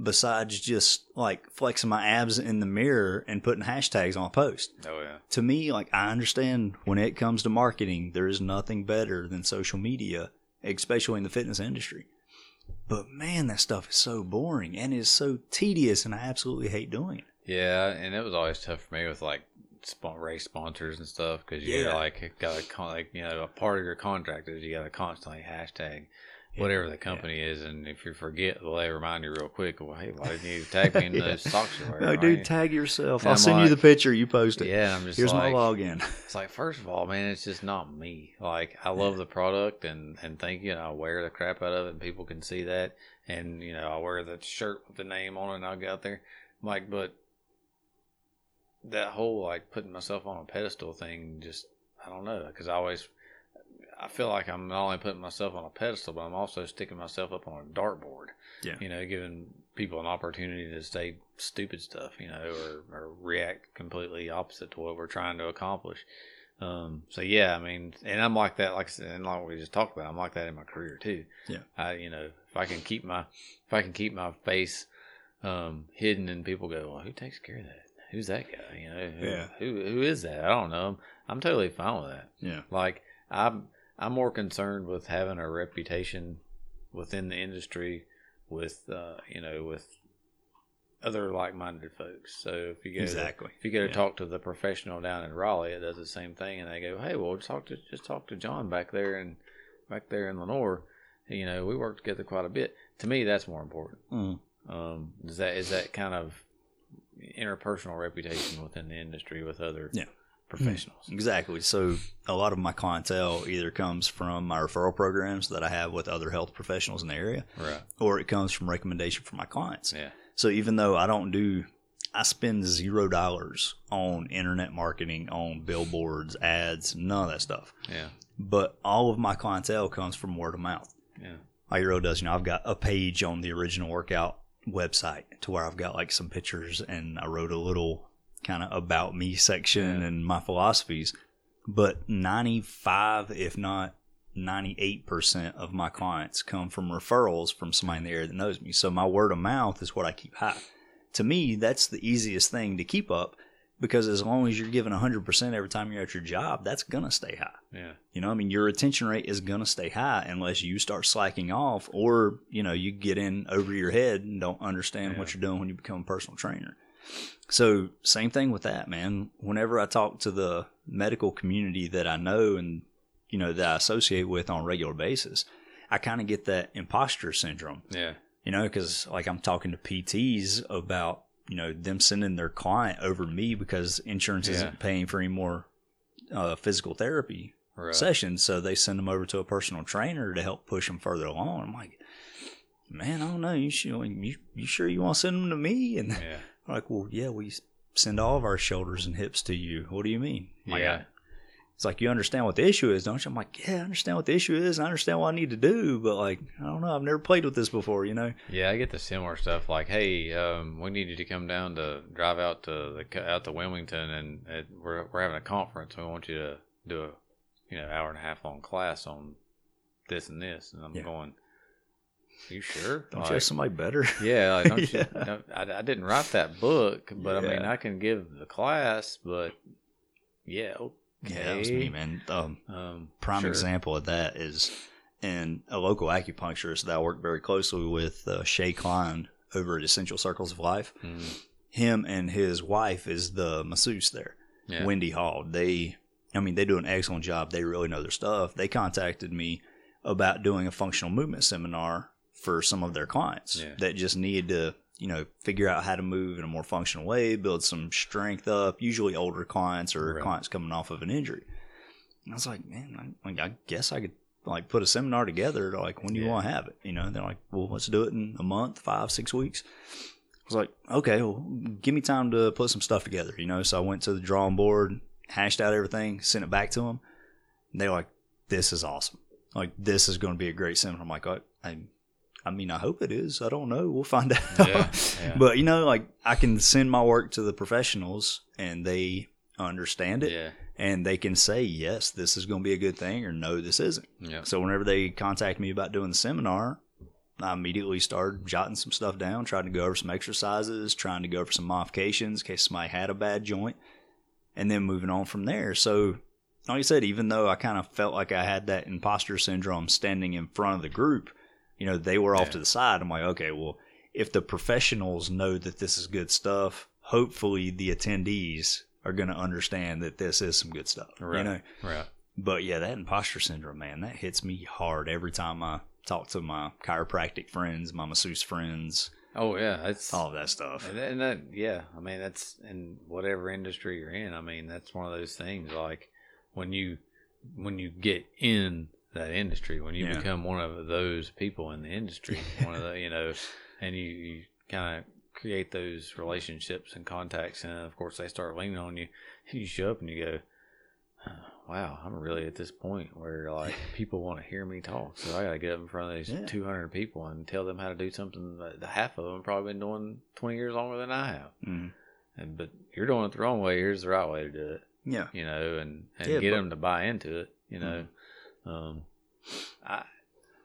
besides just like flexing my abs in the mirror and putting hashtags on a post Oh yeah. to me, like I understand when it comes to marketing, there is nothing better than social media, especially in the fitness industry. But man, that stuff is so boring and is so tedious, and I absolutely hate doing it. Yeah, and it was always tough for me with like race sponsors and stuff because you Yeah. like got like you know a part of your contract is you got to constantly hashtag whatever the company is, and if you forget, well, they remind you real quick. Well, hey, why didn't you tag [laughs] me in Yeah. those socks you wear? No, dude, tag yourself. And I'll I'm send you the picture. You post it. yeah, I'm just Here's like, my login. It's like first of all, man, it's just not me. Like I love the product and and thank you, and I wear the crap out of it, and people can see that. And you know, I wear the shirt with the name on it, and I'll get out there. I'm like, but that whole like putting myself on a pedestal thing, just I don't know, because I always I feel like I'm not only putting myself on a pedestal, but I'm also sticking myself up on a dartboard. Yeah. You know, giving people an opportunity to say stupid stuff, you know, or, or react completely opposite to what we're trying to accomplish. Um, so yeah, I mean, and I'm like that, like and like we just talked about, I'm like that in my career too. Yeah. I, you know, if I can keep my, if I can keep my face, um, hidden and people go, well, who takes care of that? Who's that guy? You know, who, Yeah. who, who is that? I don't know. I'm totally fine with that. Yeah. Like I'm, I'm more concerned with having a reputation within the industry with, uh, you know, with other like-minded folks. So if you go to- if you go to Yeah. talk to the professional down in Raleigh, it does the same thing, and they go, "Hey, well, just talk to just talk to John back there and back there in Lenoir. You know, we work together quite a bit. To me, that's more important. Mm. Um, is that is that kind of interpersonal reputation within the industry with other Yeah. Hmm. professionals? Exactly. So a lot of my clientele either comes from my referral programs that I have with other health professionals in the area, Right. or it comes from recommendation from my clients. Yeah. So even though I don't do, I spend zero dollars on internet marketing, on billboards, ads, none of that stuff. Yeah. But all of my clientele comes from word of mouth. Yeah. Hero does, you know, I've got a page on the original workout website to where I've got like some pictures and I wrote a little kind of about me section Yeah. and my philosophies. But 95, if not 98% of my clients come from referrals from somebody in the area that knows me. So my word of mouth is what I keep high. To me, that's the easiest thing to keep up because as long as you're giving 100% every time you're at your job, that's going to stay high. Yeah. You know, I mean, your retention rate is going to stay high unless you start slacking off or, you know, you get in over your head and don't understand what you're doing when you become a personal trainer. So, same thing with that, man. Whenever I talk to the medical community that I know and, you know, that I associate with on a regular basis, I kind of get that imposter syndrome Yeah. you know, because like I'm talking to PTs about you know them sending their client over me because insurance Yeah. isn't paying for any more uh, physical therapy Right. sessions, so they send them over to a personal trainer to help push them further along. I'm like, man, I don't know. You sure you, you sure you want to send them to me? And Yeah. Like, well, yeah, we send all of our shoulders and hips to you. What do you mean? I'm like, Yeah. It's like you understand what the issue is, don't you? I'm like, yeah, I understand what the issue is. And I understand what I need to do, but like, I don't know. I've never played with this before, you know. Yeah, I get the similar stuff. Like, hey, um, we need you to come down to drive out to the out to Wilmington, and it, we're we're having a conference. We want you to do a you know hour and a half long class on this and this. And I'm Yeah. going, you sure? [laughs] Don't Like, you have somebody better? [laughs] Yeah, like, don't Yeah. you? Don't, I, I didn't write that book, but I mean, I can give the class. But yeah, okay. Yeah, that was me, man. Um, Um, prime sure. example of that is in a local acupuncturist that I work very closely with, uh, Shay Klein over at Essential Circles of Life. Mhm. Him and his wife is the masseuse there, Yeah. Wendy Hall. They, I mean, they do an excellent job. They really know their stuff. They contacted me about doing a functional movement seminar for some of their clients Yeah. that just needed to, you know, figure out how to move in a more functional way, build some strength up. Usually older clients or Right. clients coming off of an injury. And I was like, man, I, like, I guess I could like put a seminar together. Like, when do you Yeah. want to have it? You know, they're like, well, let's do it in a month, five, six weeks. I was like, okay, well, give me time to put some stuff together, you know. So I went to the drawing board, hashed out everything, sent it back to them. And they were like, this is awesome. Like, this is going to be a great seminar. I'm like, I, I, I mean, I hope it is. I don't know. We'll find [laughs] out. Yeah, yeah. But you know, like I can send my work to the professionals and they understand it yeah, and they can say, yes, this is going to be a good thing or no, this isn't. yeah, So whenever they contact me about doing the seminar, I immediately started jotting some stuff down, trying to go over some exercises, trying to go over some modifications in case somebody had a bad joint, and then moving on from there. So, like I said, even though I kind of felt like I had that imposter syndrome standing in front of the group, you know, they were off Yeah. to the side. I'm like, okay, well, if the professionals know that this is good stuff, hopefully the attendees are going to understand that this is some good stuff. right, You know, right. but yeah, that imposter syndrome, man, that hits me hard every time I talk to my chiropractic friends, my masseuse friends, Oh yeah, it's all of that stuff. And that, and that, yeah, I mean, that's in whatever industry you're in. I mean, that's one of those things. Like when you when you get in that industry, when you Yeah. become one of those people in the industry, [laughs] one of the, you know, and you, you kind of create those relationships and contacts, and of course they start leaning on you. You show up and you go, "Oh, "Wow, I'm really at this point where like [laughs] people want to hear me talk, so I got to get up in front of these Yeah. 200 people and tell them how to do something that the half of them probably been doing 20 years longer than I have." Mm. And but you're doing it the wrong way. Here's the right way to do it. Yeah, You know, and and Yeah, get but- them to buy into it. You know, um, I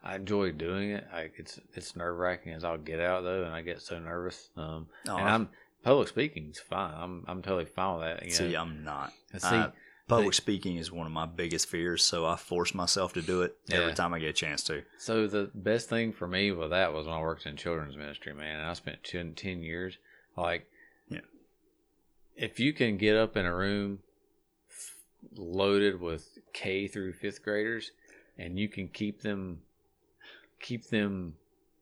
I enjoy doing it. I, it's it's nerve wracking as I'll get out though, and I get so nervous. Um, Oh, and I'm public speaking's fine. I'm I'm totally fine with that. See, know, I'm not. See, I- public speaking is one of my biggest fears, so I force myself to do it every Yeah. time I get a chance to. So the best thing for me with that was when I worked in children's ministry, man. And I spent 10, 10 years. Like, Yeah. if you can get up in a room loaded with K through fifth graders, and you can keep them keep them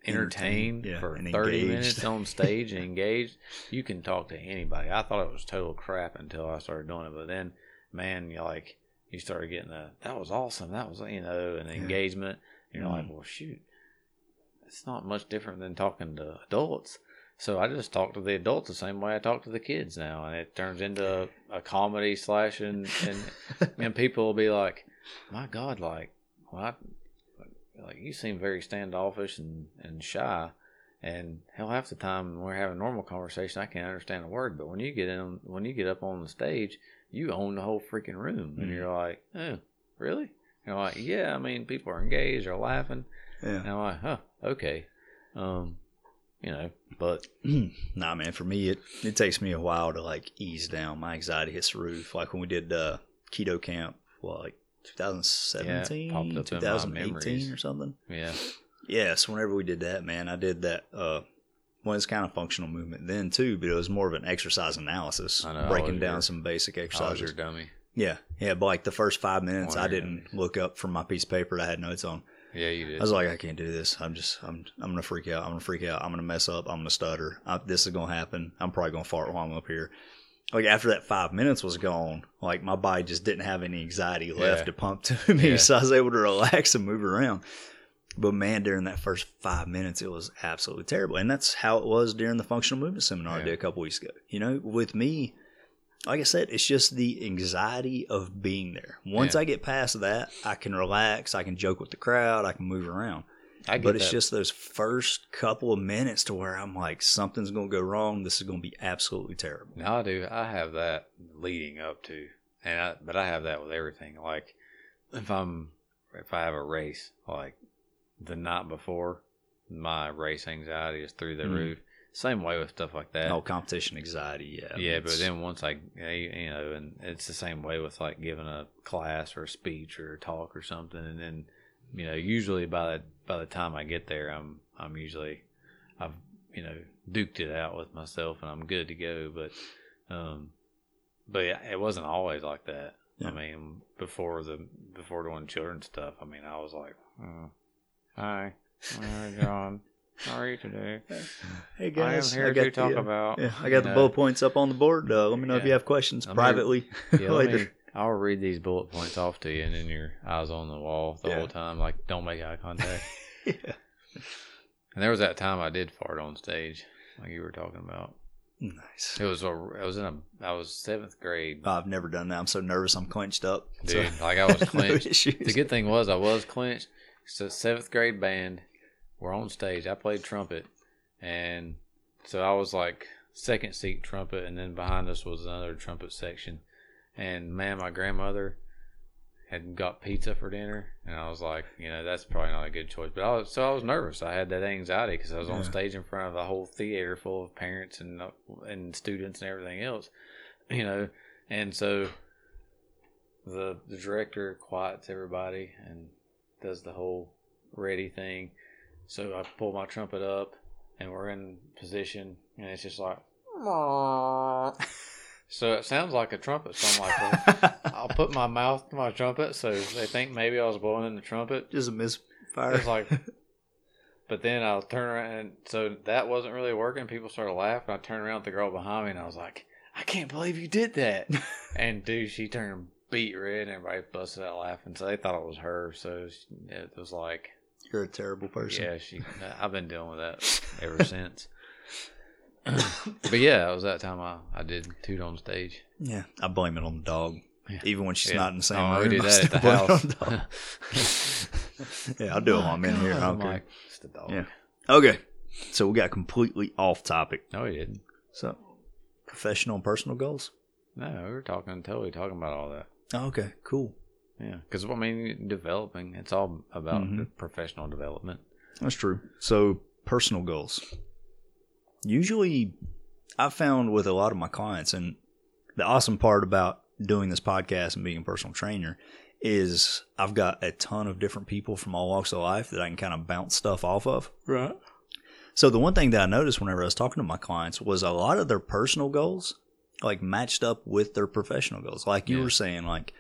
Entertained, entertained yeah, for thirty engaged. minutes on [laughs] stage and engaged, you can talk to anybody. I thought it was total crap until I started doing it, but then, man, you like you started getting the that was awesome. That was you know an Yeah. engagement. And you're like, Mhm. well, shoot, it's not much different than talking to adults. So I just talk to the adults the same way I talk to the kids now, and it turns into a, a comedy slash, and and [laughs] and people will be like, my God, like, well, I, like you seem very standoffish and and shy, and hell, half the time when we're having normal conversation, I can't understand a word, but when you get in, when you get up on the stage, you own the whole freaking room, and Mhm. you're like, oh, really? And I'm like, yeah, I mean, people are engaged, they're laughing. yeah. And I'm like, huh, okay. Um, you know, but [clears throat] nah, man. For me, it it takes me a while to like ease down. My anxiety hits the roof. Like when we did uh, keto camp, what like 2017, popped up in my 2018 or something. yeah, Yes, whenever we did that, man, I did that. Uh, well, it's kind of functional movement then too, but it was more of an exercise analysis, I know, breaking down your- some basic I was exercises. your dummy. Yeah, yeah, but like the first five minutes, I One of your didn't look up from my piece of paper that I had notes on. Yeah, you did. I was like, I can't do this. I'm just, I'm, I'm gonna freak out. I'm gonna freak out. I'm gonna mess up. I'm gonna stutter. I, this is gonna happen. I'm probably gonna fart while I'm up here. Like after that five minutes was gone, like my body just didn't have any anxiety left Yeah. to pump to [laughs] me, Yeah. so I was able to relax and move around. But man, during that first five minutes, it was absolutely terrible, and that's how it was during the functional movement seminar I did a couple weeks ago. You know, with me, like I said, it's just the anxiety of being there. Once Yeah. I get past that, I can relax. I can joke with the crowd. I can move around. I get But it's that. just those first couple of minutes to where I'm like, something's going to go wrong. This is going to be absolutely terrible. No, I do. I have that leading up to, and I, but I have that with everything. Like if I'm if I have a race, like the night before, my race anxiety is through the Mhm. roof. Same way with stuff like that. Oh, competition anxiety. Yeah. yeah, but then once I, you know, and it's the same way with like giving a class or a speech or a talk or something, and then, you know, usually by the by the time I get there, I'm I'm usually, I've you know duked it out with myself and I'm good to go. But, um, but yeah, it wasn't always like that. Yeah. I mean, before the before doing children's stuff, I mean, I was like, oh, hi, hi, John. How are you today? [laughs] Hey I am guys, here got to talk the, uh, about. Yeah, I got the know, bullet points up on the board. Uh, let me know if you have questions I'm privately Yeah, [laughs] later. me- I'll read these bullet points off to you, and then your eyes on the wall the Yeah. whole time. Like, don't make eye contact. [laughs] yeah. and there was that time I did fart on stage, like you were talking about. Nice. It was a, it was in a, I was seventh grade, I've never done that. I'm so nervous. I'm clenched up. dude. So- Like I was no clenched. issues. the good thing was I was clenched. It's a seventh grade band. We're on stage. I played trumpet, and so I was like second seat trumpet, and then behind us was another trumpet section. And man, my grandmother had got pizza for dinner, and I was like, you know, that's probably not a good choice. But I was so I was nervous. I had that anxiety because I was on stage in front of a whole theater full of parents and uh, and students and everything else, [clears throat] you know, and so the the director quiets everybody and does the whole ready thing. So I pull my trumpet up and we're in position and it's just like so it sounds like a trumpet. So I'm like, well, [laughs] I'll put my mouth to my trumpet so they think maybe I was blowing in the trumpet. Just a misfire. It's like but then I'll turn around and so that wasn't really working. People started laughing. I turned around at the girl behind me and I was like, I can't believe you did that. [laughs] and dude, she turned beet red and everybody busted out laughing. So they thought it was her. So it was like, You're a terrible person. yeah, she. I've been dealing with that ever [laughs] since. but yeah, it was that time I, I did toot on stage. Yeah, I blame it on the dog. Yeah. Even when she's Yeah. not in the same Oh, we room, did [laughs] I that at the blame it on house. [laughs] yeah, I'll do it while I'm in here. I don't I'm care. like, it's the dog. Yeah. Okay, so we got completely off topic. No, he didn't. So, professional and personal goals. No, we were talking, totally talking about all that. Oh, okay, cool. Yeah, because I mean, developing. It's all about Mhm. professional development. That's true. So, personal goals. Usually, I've found with a lot of my clients, and the awesome part about doing this podcast and being a personal trainer is I've got a ton of different people from all walks of life that I can kind of bounce stuff off of. Right. So, the one thing that I noticed whenever I was talking to my clients was a lot of their personal goals like matched up with their professional goals. Like you Yeah. were saying, like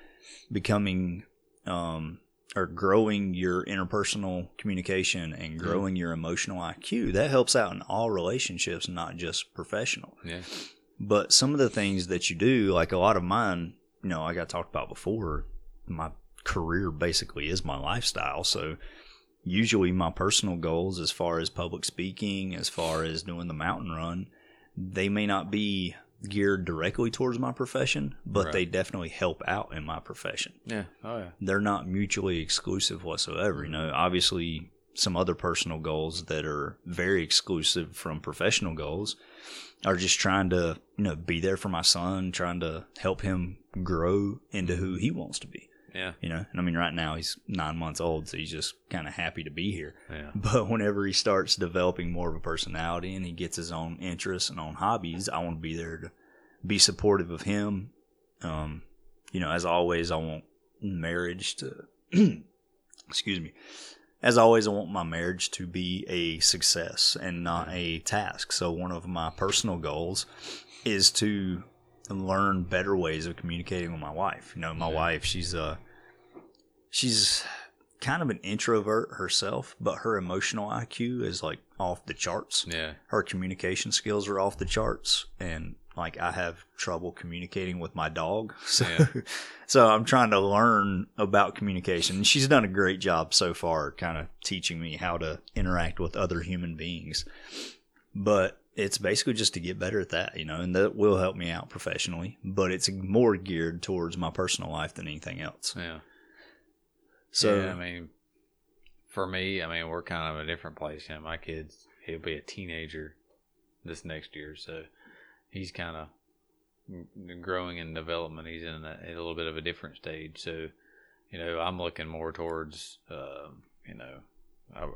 becoming um or growing your interpersonal communication and growing your emotional IQ. That helps out in all relationships, not just professional. Yeah. But some of the things that you do, like a lot of mine, you know, like I talked about before, my career basically is my lifestyle. So usually my personal goals, as far as public speaking, as far as doing the mountain run, they may not be geared directly towards my profession, but Right. they definitely help out in my profession Yeah. Oh yeah. they're not mutually exclusive whatsoever. You know, obviously some other personal goals that are very exclusive from professional goals are just trying to, you know, be there for my son, trying to help him grow into who he wants to be. Yeah. You know, and I mean, right now he's nine months old, so he's just kind of happy to be here. Yeah. But whenever he starts developing more of a personality and he gets his own interests and own hobbies, I want to be there to be supportive of him. Um, you know, as always, I want marriage to, [clears throat] excuse me, as always, I want my marriage to be a success and not a task. So one of my personal goals is to learn better ways of communicating with my wife. You know, my Yeah. wife, she's uh she's kind of an introvert herself, but her emotional IQ is like off the charts. Yeah. Her communication skills are off the charts and like I have trouble communicating with my dog. [laughs] So Yeah. so I'm trying to learn about communication. She's done a great job so far kind of teaching me how to interact with other human beings. But it's basically just to get better at that, you know, and that will help me out professionally. But it's more geared towards my personal life than anything else. Yeah. So yeah, I mean, for me, I mean, we're kind of a different place. You know, my kid's he'll be a teenager this next year, so he's kind of growing in development. He's in a, a, little bit of a different stage. So, you know, I'm looking more towards, uh, you know,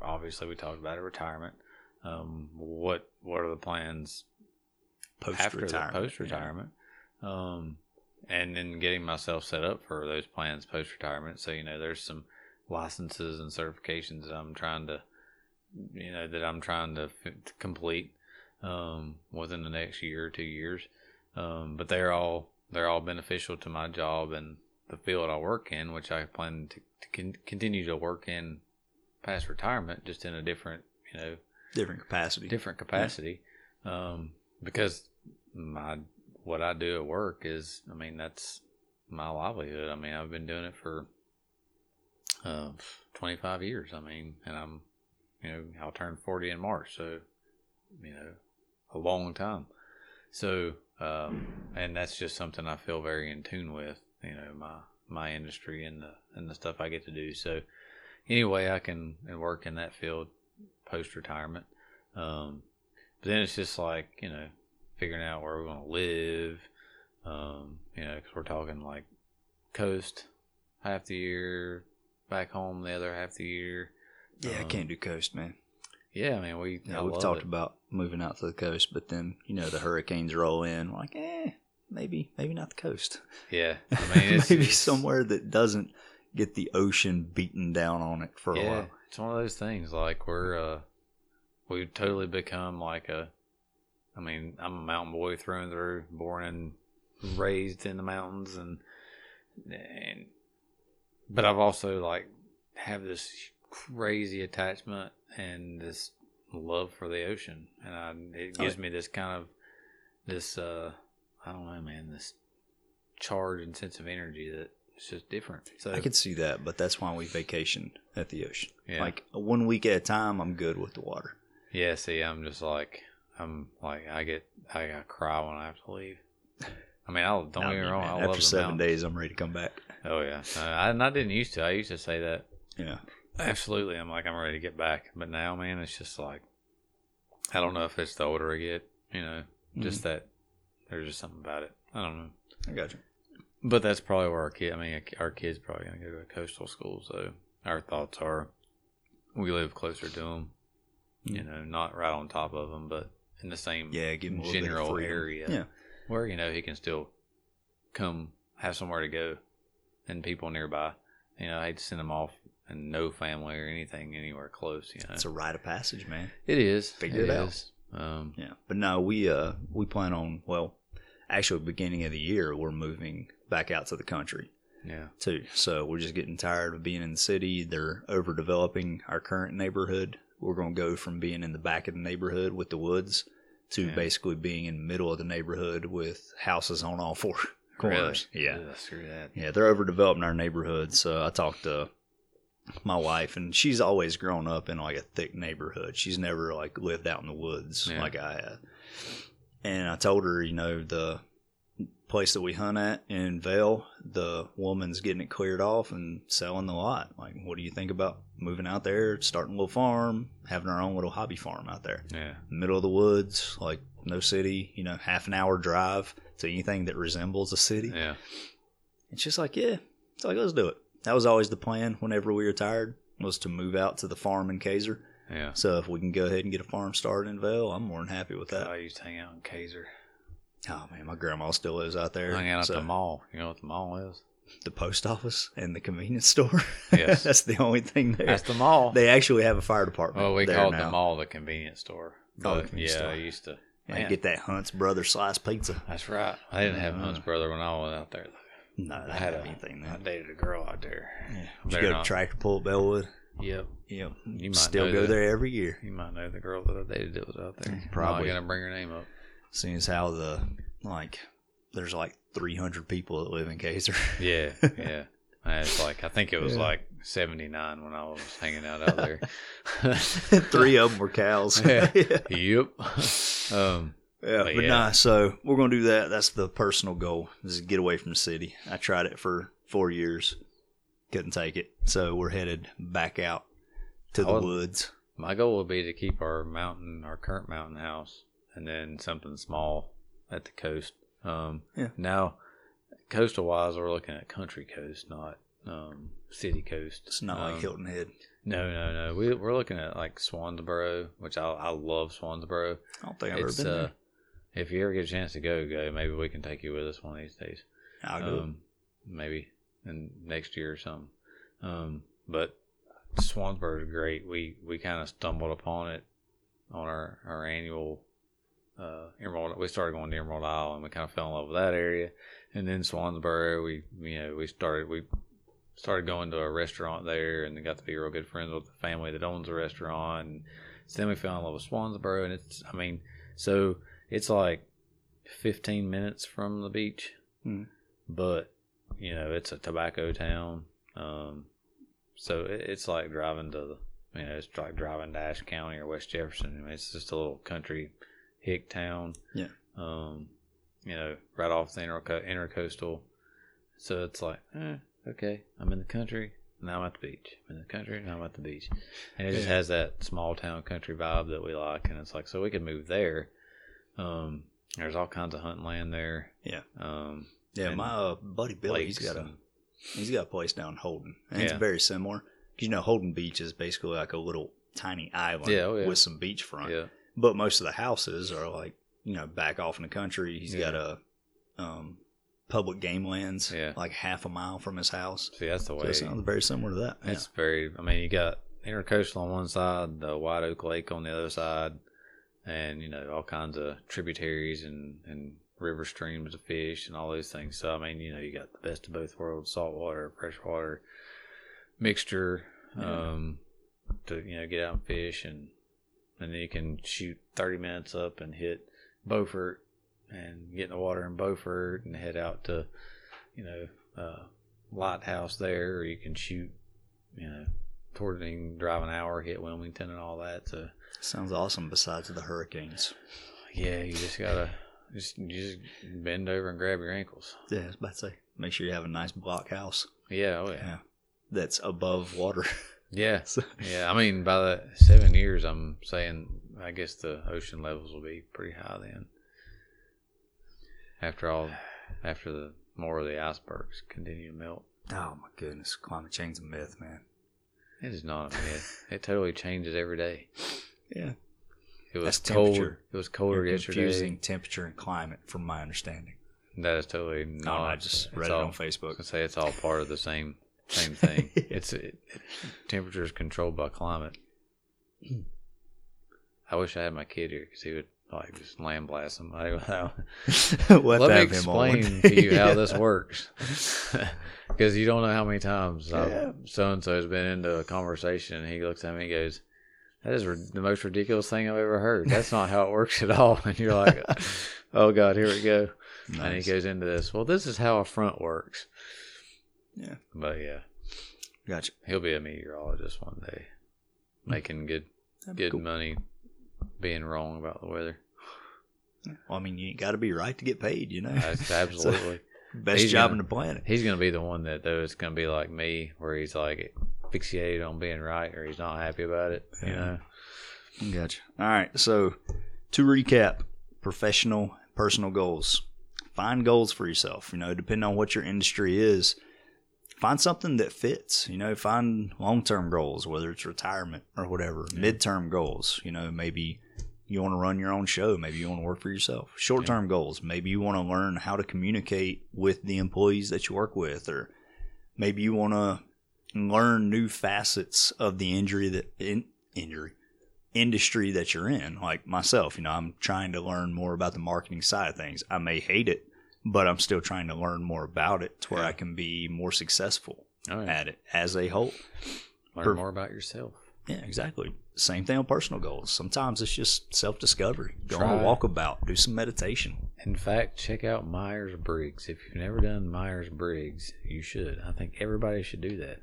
obviously we talked about a retirement. Um, what what are the plans post after retirement? Post retirement, yeah. um, and then getting myself set up for those plans post retirement. So you know, there's some licenses and certifications that I'm trying to, you know, that I'm trying to, f- to complete um, within the next year or two years. Um, but they're all they're all beneficial to my job and the field I work in, which I plan to, to con- continue to work in past retirement, just in a different, you know, different capacity. Different capacity, yeah. um, because my what I do at work is, I mean, that's my livelihood. I mean, I've been doing it for uh, 25 years. I mean, and I'm, you know, I'll turn 40 in March, so you know, a long time. So, um, and that's just something I feel very in tune with. You know, my my industry and the and the stuff I get to do. So, anyway, I can work in that field post retirement. Um, but then it's just like you know figuring out where we're going to live. Um, you know, because we're talking like coast half the year, back home the other half the year. Yeah, um, I can't do coast, man. Yeah, I mean we yeah, we've talked it. about moving out to the coast, but then you know the hurricanes roll in. Like, eh, maybe maybe not the coast. Yeah, I [laughs] mean it's, maybe it's, somewhere that doesn't get the ocean beaten down on it for yeah, a while. It's one of those things. Like we're uh, we've totally become like a. I mean, I'm a mountain boy through and through, born and raised in the mountains, and and but I've also like have this crazy attachment and this love for the ocean, and I, it gives oh. me this kind of this uh I don't know, man, this charge and sense of energy that it's just different. So I could see that, but that's why we vacation at the ocean. Yeah. Like one week at a time, I'm good with the water. Yeah, see, I'm just like I'm like I get I got cry when I have to leave. I mean, I'll don't get me wrong. I After seven days, I'm ready to come back. Oh yeah, uh, I, I didn't used to. I used to say that. Yeah, absolutely. I'm like I'm ready to get back, but now, man, it's just like I don't know if it's the older I get. You know, just mm-hmm. that there's just something about it. I don't know. I got you. But that's probably where our kid. I mean, our kid's probably gonna go to a coastal school. So our thoughts are, we live closer to them. Mm-hmm. You know, not right on top of them, but in the same yeah, general area. Yeah, where you know he can still come have somewhere to go and people nearby. You know, I hate to send him off and no family or anything anywhere close. You know, it's a rite of passage, man. It is. Figure it, it out. Um, yeah, but no, we uh we plan on well, actually, beginning of the year we're moving back out to the country. Yeah. Too. So we're just getting tired of being in the city. They're overdeveloping our current neighborhood. We're going to go from being in the back of the neighborhood with the woods to yeah. basically being in the middle of the neighborhood with houses on all [laughs] four corners. Really? Yeah. yeah, screw that. Yeah, they're overdeveloping our neighborhood. So I talked to my wife, and she's always grown up in like a thick neighborhood. She's never like lived out in the woods yeah. like I had. And I told her, you know, the place that we hunt at in Vale, the woman's getting it cleared off and selling the lot. Like, what do you think about moving out there, starting a little farm, having our own little hobby farm out there? Yeah. Middle of the woods, like no city, you know, half an hour drive to anything that resembles a city. Yeah. It's just like, yeah, it's like, let's do it that was always the plan whenever we retired was to move out to the farm in Casar. Yeah. So if we can go ahead and get a farm started in Vale, I'm more than happy with that. I used to hang out in Casar. Oh man, my grandma still lives out there. Hang out so. at the mall. You know what the mall is? The post office and the convenience store. [laughs] Yes, that's the only thing there. That's the mall. They actually have a fire department. Well, we called the mall the convenience store. Oh, the convenience yeah, store. I used to. Yeah, get that Hunt's Brother slice pizza. That's right. I didn't have uh, Hunt's Brother when I was out there. No, I had a, anything. Then. I dated a girl out there. Yeah. Did you go not. to Tractor Pull at Belwood? Yep. Yep. You might still go there every year. You might know the girl that I dated that was out there. Probably. I'm gonna bring her name up. Seeing as how the like, there's like 300 people that live in Casar. Yeah, [laughs] yeah. It's like I think it was yeah. like 79 when I was hanging out out there. [laughs] Three of them were cows. [laughs] Yeah. yep. Um, Yeah, But but yeah. nah. So we're gonna do that. That's the personal goal. Is get away from the city. I tried it for four years, couldn't take it. So we're headed back out to the would- woods. my goal would be to keep our mountain, our current mountain house, and then something small at the coast. Um, Yeah. Now, coastal wise, we're looking at country coast, not um, city coast. It's not Um, like Hilton Head. No, no, no. We, we're looking at like Swansboro, which I, I love Swansboro. I don't think I've It's, ever been uh, there. if you ever get a chance to go, go. Maybe we can take you with us one of these days. I'll go. Um, maybe in next year or something. Um, but Swansboro is great. We we kind of stumbled upon it on our our annual uh, Emerald. We started going to Emerald Isle, and we kind of fell in love with that area. And then Swansboro, we you know we started we started going to a restaurant there, and got to be real good friends with the family that owns the restaurant. And so then we fell in love with Swansboro, and it's I mean so it's like fifteen minutes from the beach, Hmm. but you know it's a tobacco town. Um, so it, it's like driving to the you know it's like driving to Ashe County or West Jefferson. I mean, it's just a little country hick town. Yeah. Um, you know, right off the interco- intercoastal. So it's like, eh, okay, I'm in the country. Now I'm at the beach. I'm in the country. Now I'm at the beach. And it just has that small town country vibe that we like. And it's like, so we could move there. Um, there's all kinds of hunting land there. Yeah. Um, Yeah, my uh, buddy Billy, he's got a and- he's got a place down in Holden, and it's Yeah. very similar. 'Cause, you know, Holden Beach is basically like a little tiny island Yeah, oh, yeah. with some beachfront. yeah. But most of the houses are like you know back off in the country. He's got a um, public game lands, Yeah. like half a mile from his house. See, that's the So way. it sounds very similar to that. Yeah. It's very. I mean, you got intercoastal on one side, the White Oak Lake on the other side, and you know all kinds of tributaries and and river streams to fish and all those things. So I mean, you know, you got the best of both worlds: saltwater, freshwater mixture. Yeah. Um, to you know get out and fish and and then you can shoot 30 minutes up and hit Beaufort and get in the water in Beaufort and head out to you know uh, lighthouse there or you can shoot you know toward can drive an hour hit Wilmington and all that so Sounds awesome. Besides the hurricanes. yeah you just gotta just just bend over and grab your ankles Yeah, I was about to say. Make sure you have a nice blockhouse yeah oh yeah Yeah. that's above water. [laughs] yeah [laughs] So- yeah I mean by the seven years I'm saying I guess the ocean levels will be pretty high then after all after the more of the icebergs continue to melt oh my goodness, climate change's a myth, man. It is not a myth. it totally changes every day. [laughs] Yeah, It was That's cold. It was colder You're yesterday. confusing temperature and climate, from my understanding. That is totally Oh, not. I just read it on Facebook. gonna say it's all part of the same same thing. [laughs] it's it, temperature is controlled by climate. I wish I had my kid here because he would like just land blast somebody [laughs] without. Let me have him on. explain [laughs] to you how Yeah. this works. Because you don't know how many times so and so has been into a conversation and he looks at me and goes, That is ri- the most ridiculous thing I've ever heard. That's not how it works at all. And you're like, Oh, God, here we go. And he goes into this, Well, this is how a front works. Yeah. But yeah, Gotcha. he'll be a meteorologist one day, hmm. making good That'd good cool. money being wrong about the weather. Well, I mean, you ain't got to be right to get paid, you know. That's [laughs] [laughs] absolutely. Best He's job gonna- in the planet. He's gonna be the one that though it's gonna be like me, where he's like fixated on being right, or he's not happy about it. You Yeah. know, Gotcha. All right. So, to recap, professional, personal goals. Find goals for yourself. You know, depending on what your industry is, find something that fits. You know, find long term goals, whether it's retirement or whatever. Midterm goals. You know, maybe you want to run your own show. Maybe you want to work for yourself. Short term goals. Maybe you want to learn how to communicate with the employees that you work with, or maybe you want to learn new facets of the injury that in, injury industry that you're in. Like myself, you know, I'm trying to learn more about the marketing side of things. I may hate it, but I'm still trying to learn more about it to where Yeah. I can be more successful oh, yeah. at it as a whole. learn per- more about yourself. Yeah, exactly. Same thing on personal goals. Sometimes it's just self discovery. Go on Try. a walkabout, do some meditation. In fact, check out Myers Briggs. If you've never done Myers Briggs, you should. I think everybody should do that.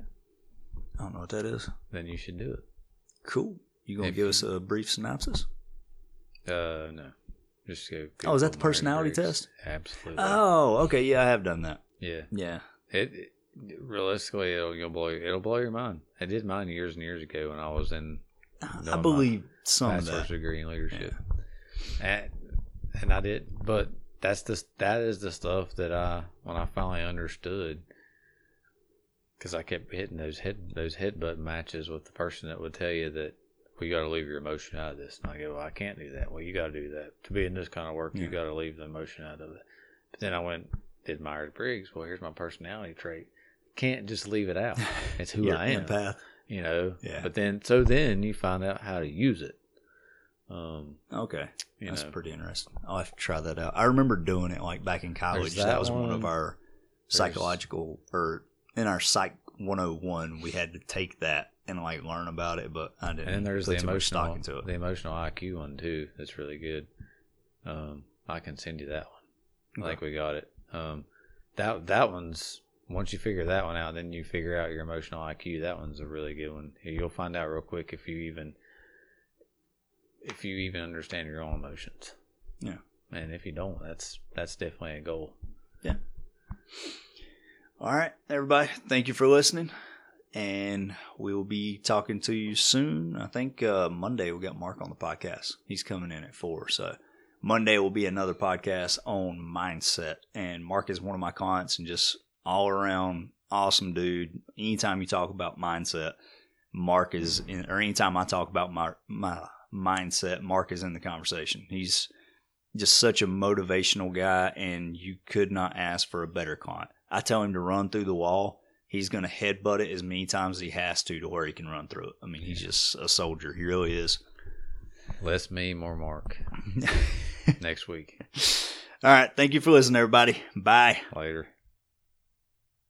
I don't know what that is. Then you should do it. Cool. You gonna If give you- us a brief synopsis? Uh, no. Just go. Oh, is that the personality test? Absolutely. Oh, okay. Yeah, I have done that. yeah. Yeah. It, it realistically it'll you'll blow it'll blow your mind. I did mine years and years ago when I was in I believe some of that. degree in leadership, and and I did. But that's the that is the stuff that I when I finally understood because I kept hitting those hit those headbutt matches with the person that would tell you that well, you got to leave your emotion out of this. And I go, well, I can't do that. Well, you got to do that to be in this kind of work. You Yeah. got to leave the emotion out of it. But then I went did Myers Briggs. Well, here's my personality trait. Can't just leave it out. [laughs] It's who I am Empath. you know. Yeah. But then, so then you find out how to use it. Um, Okay. you That's know, pretty interesting. I'll have to try that out. I remember doing it like back in college. that That, was one of our psychological or in our psych 101 we had to take that and like learn about it, but I didn't and there's the emotional, stock into it. the emotional IQ one too. That's really good. Um, I can send you that one. I think we got it. Um, that that one's once you figure that one out, then you figure out your emotional IQ. That one's a really good one. You'll find out real quick if you even if you even understand your own emotions. Yeah. And if you don't, that's that's definitely a goal. Yeah. All right, everybody. Thank you for listening. And we will be talking to you soon. I think uh, Monday we got Mark on the podcast. He's coming in at four. So Monday will be another podcast on mindset. And Mark is one of my clients and just all around awesome dude. Anytime you talk about mindset, Mark is in, or anytime I talk about my, my mindset, Mark is in the conversation. He's just such a motivational guy, and you could not ask for a better client. I tell him to run through the wall. He's going to headbutt it as many times as he has to to where he can run through it. I mean, he's just a soldier. He really is. Less me, more Mark. [laughs] Next week. All right. Thank you for listening, everybody. Bye. Later.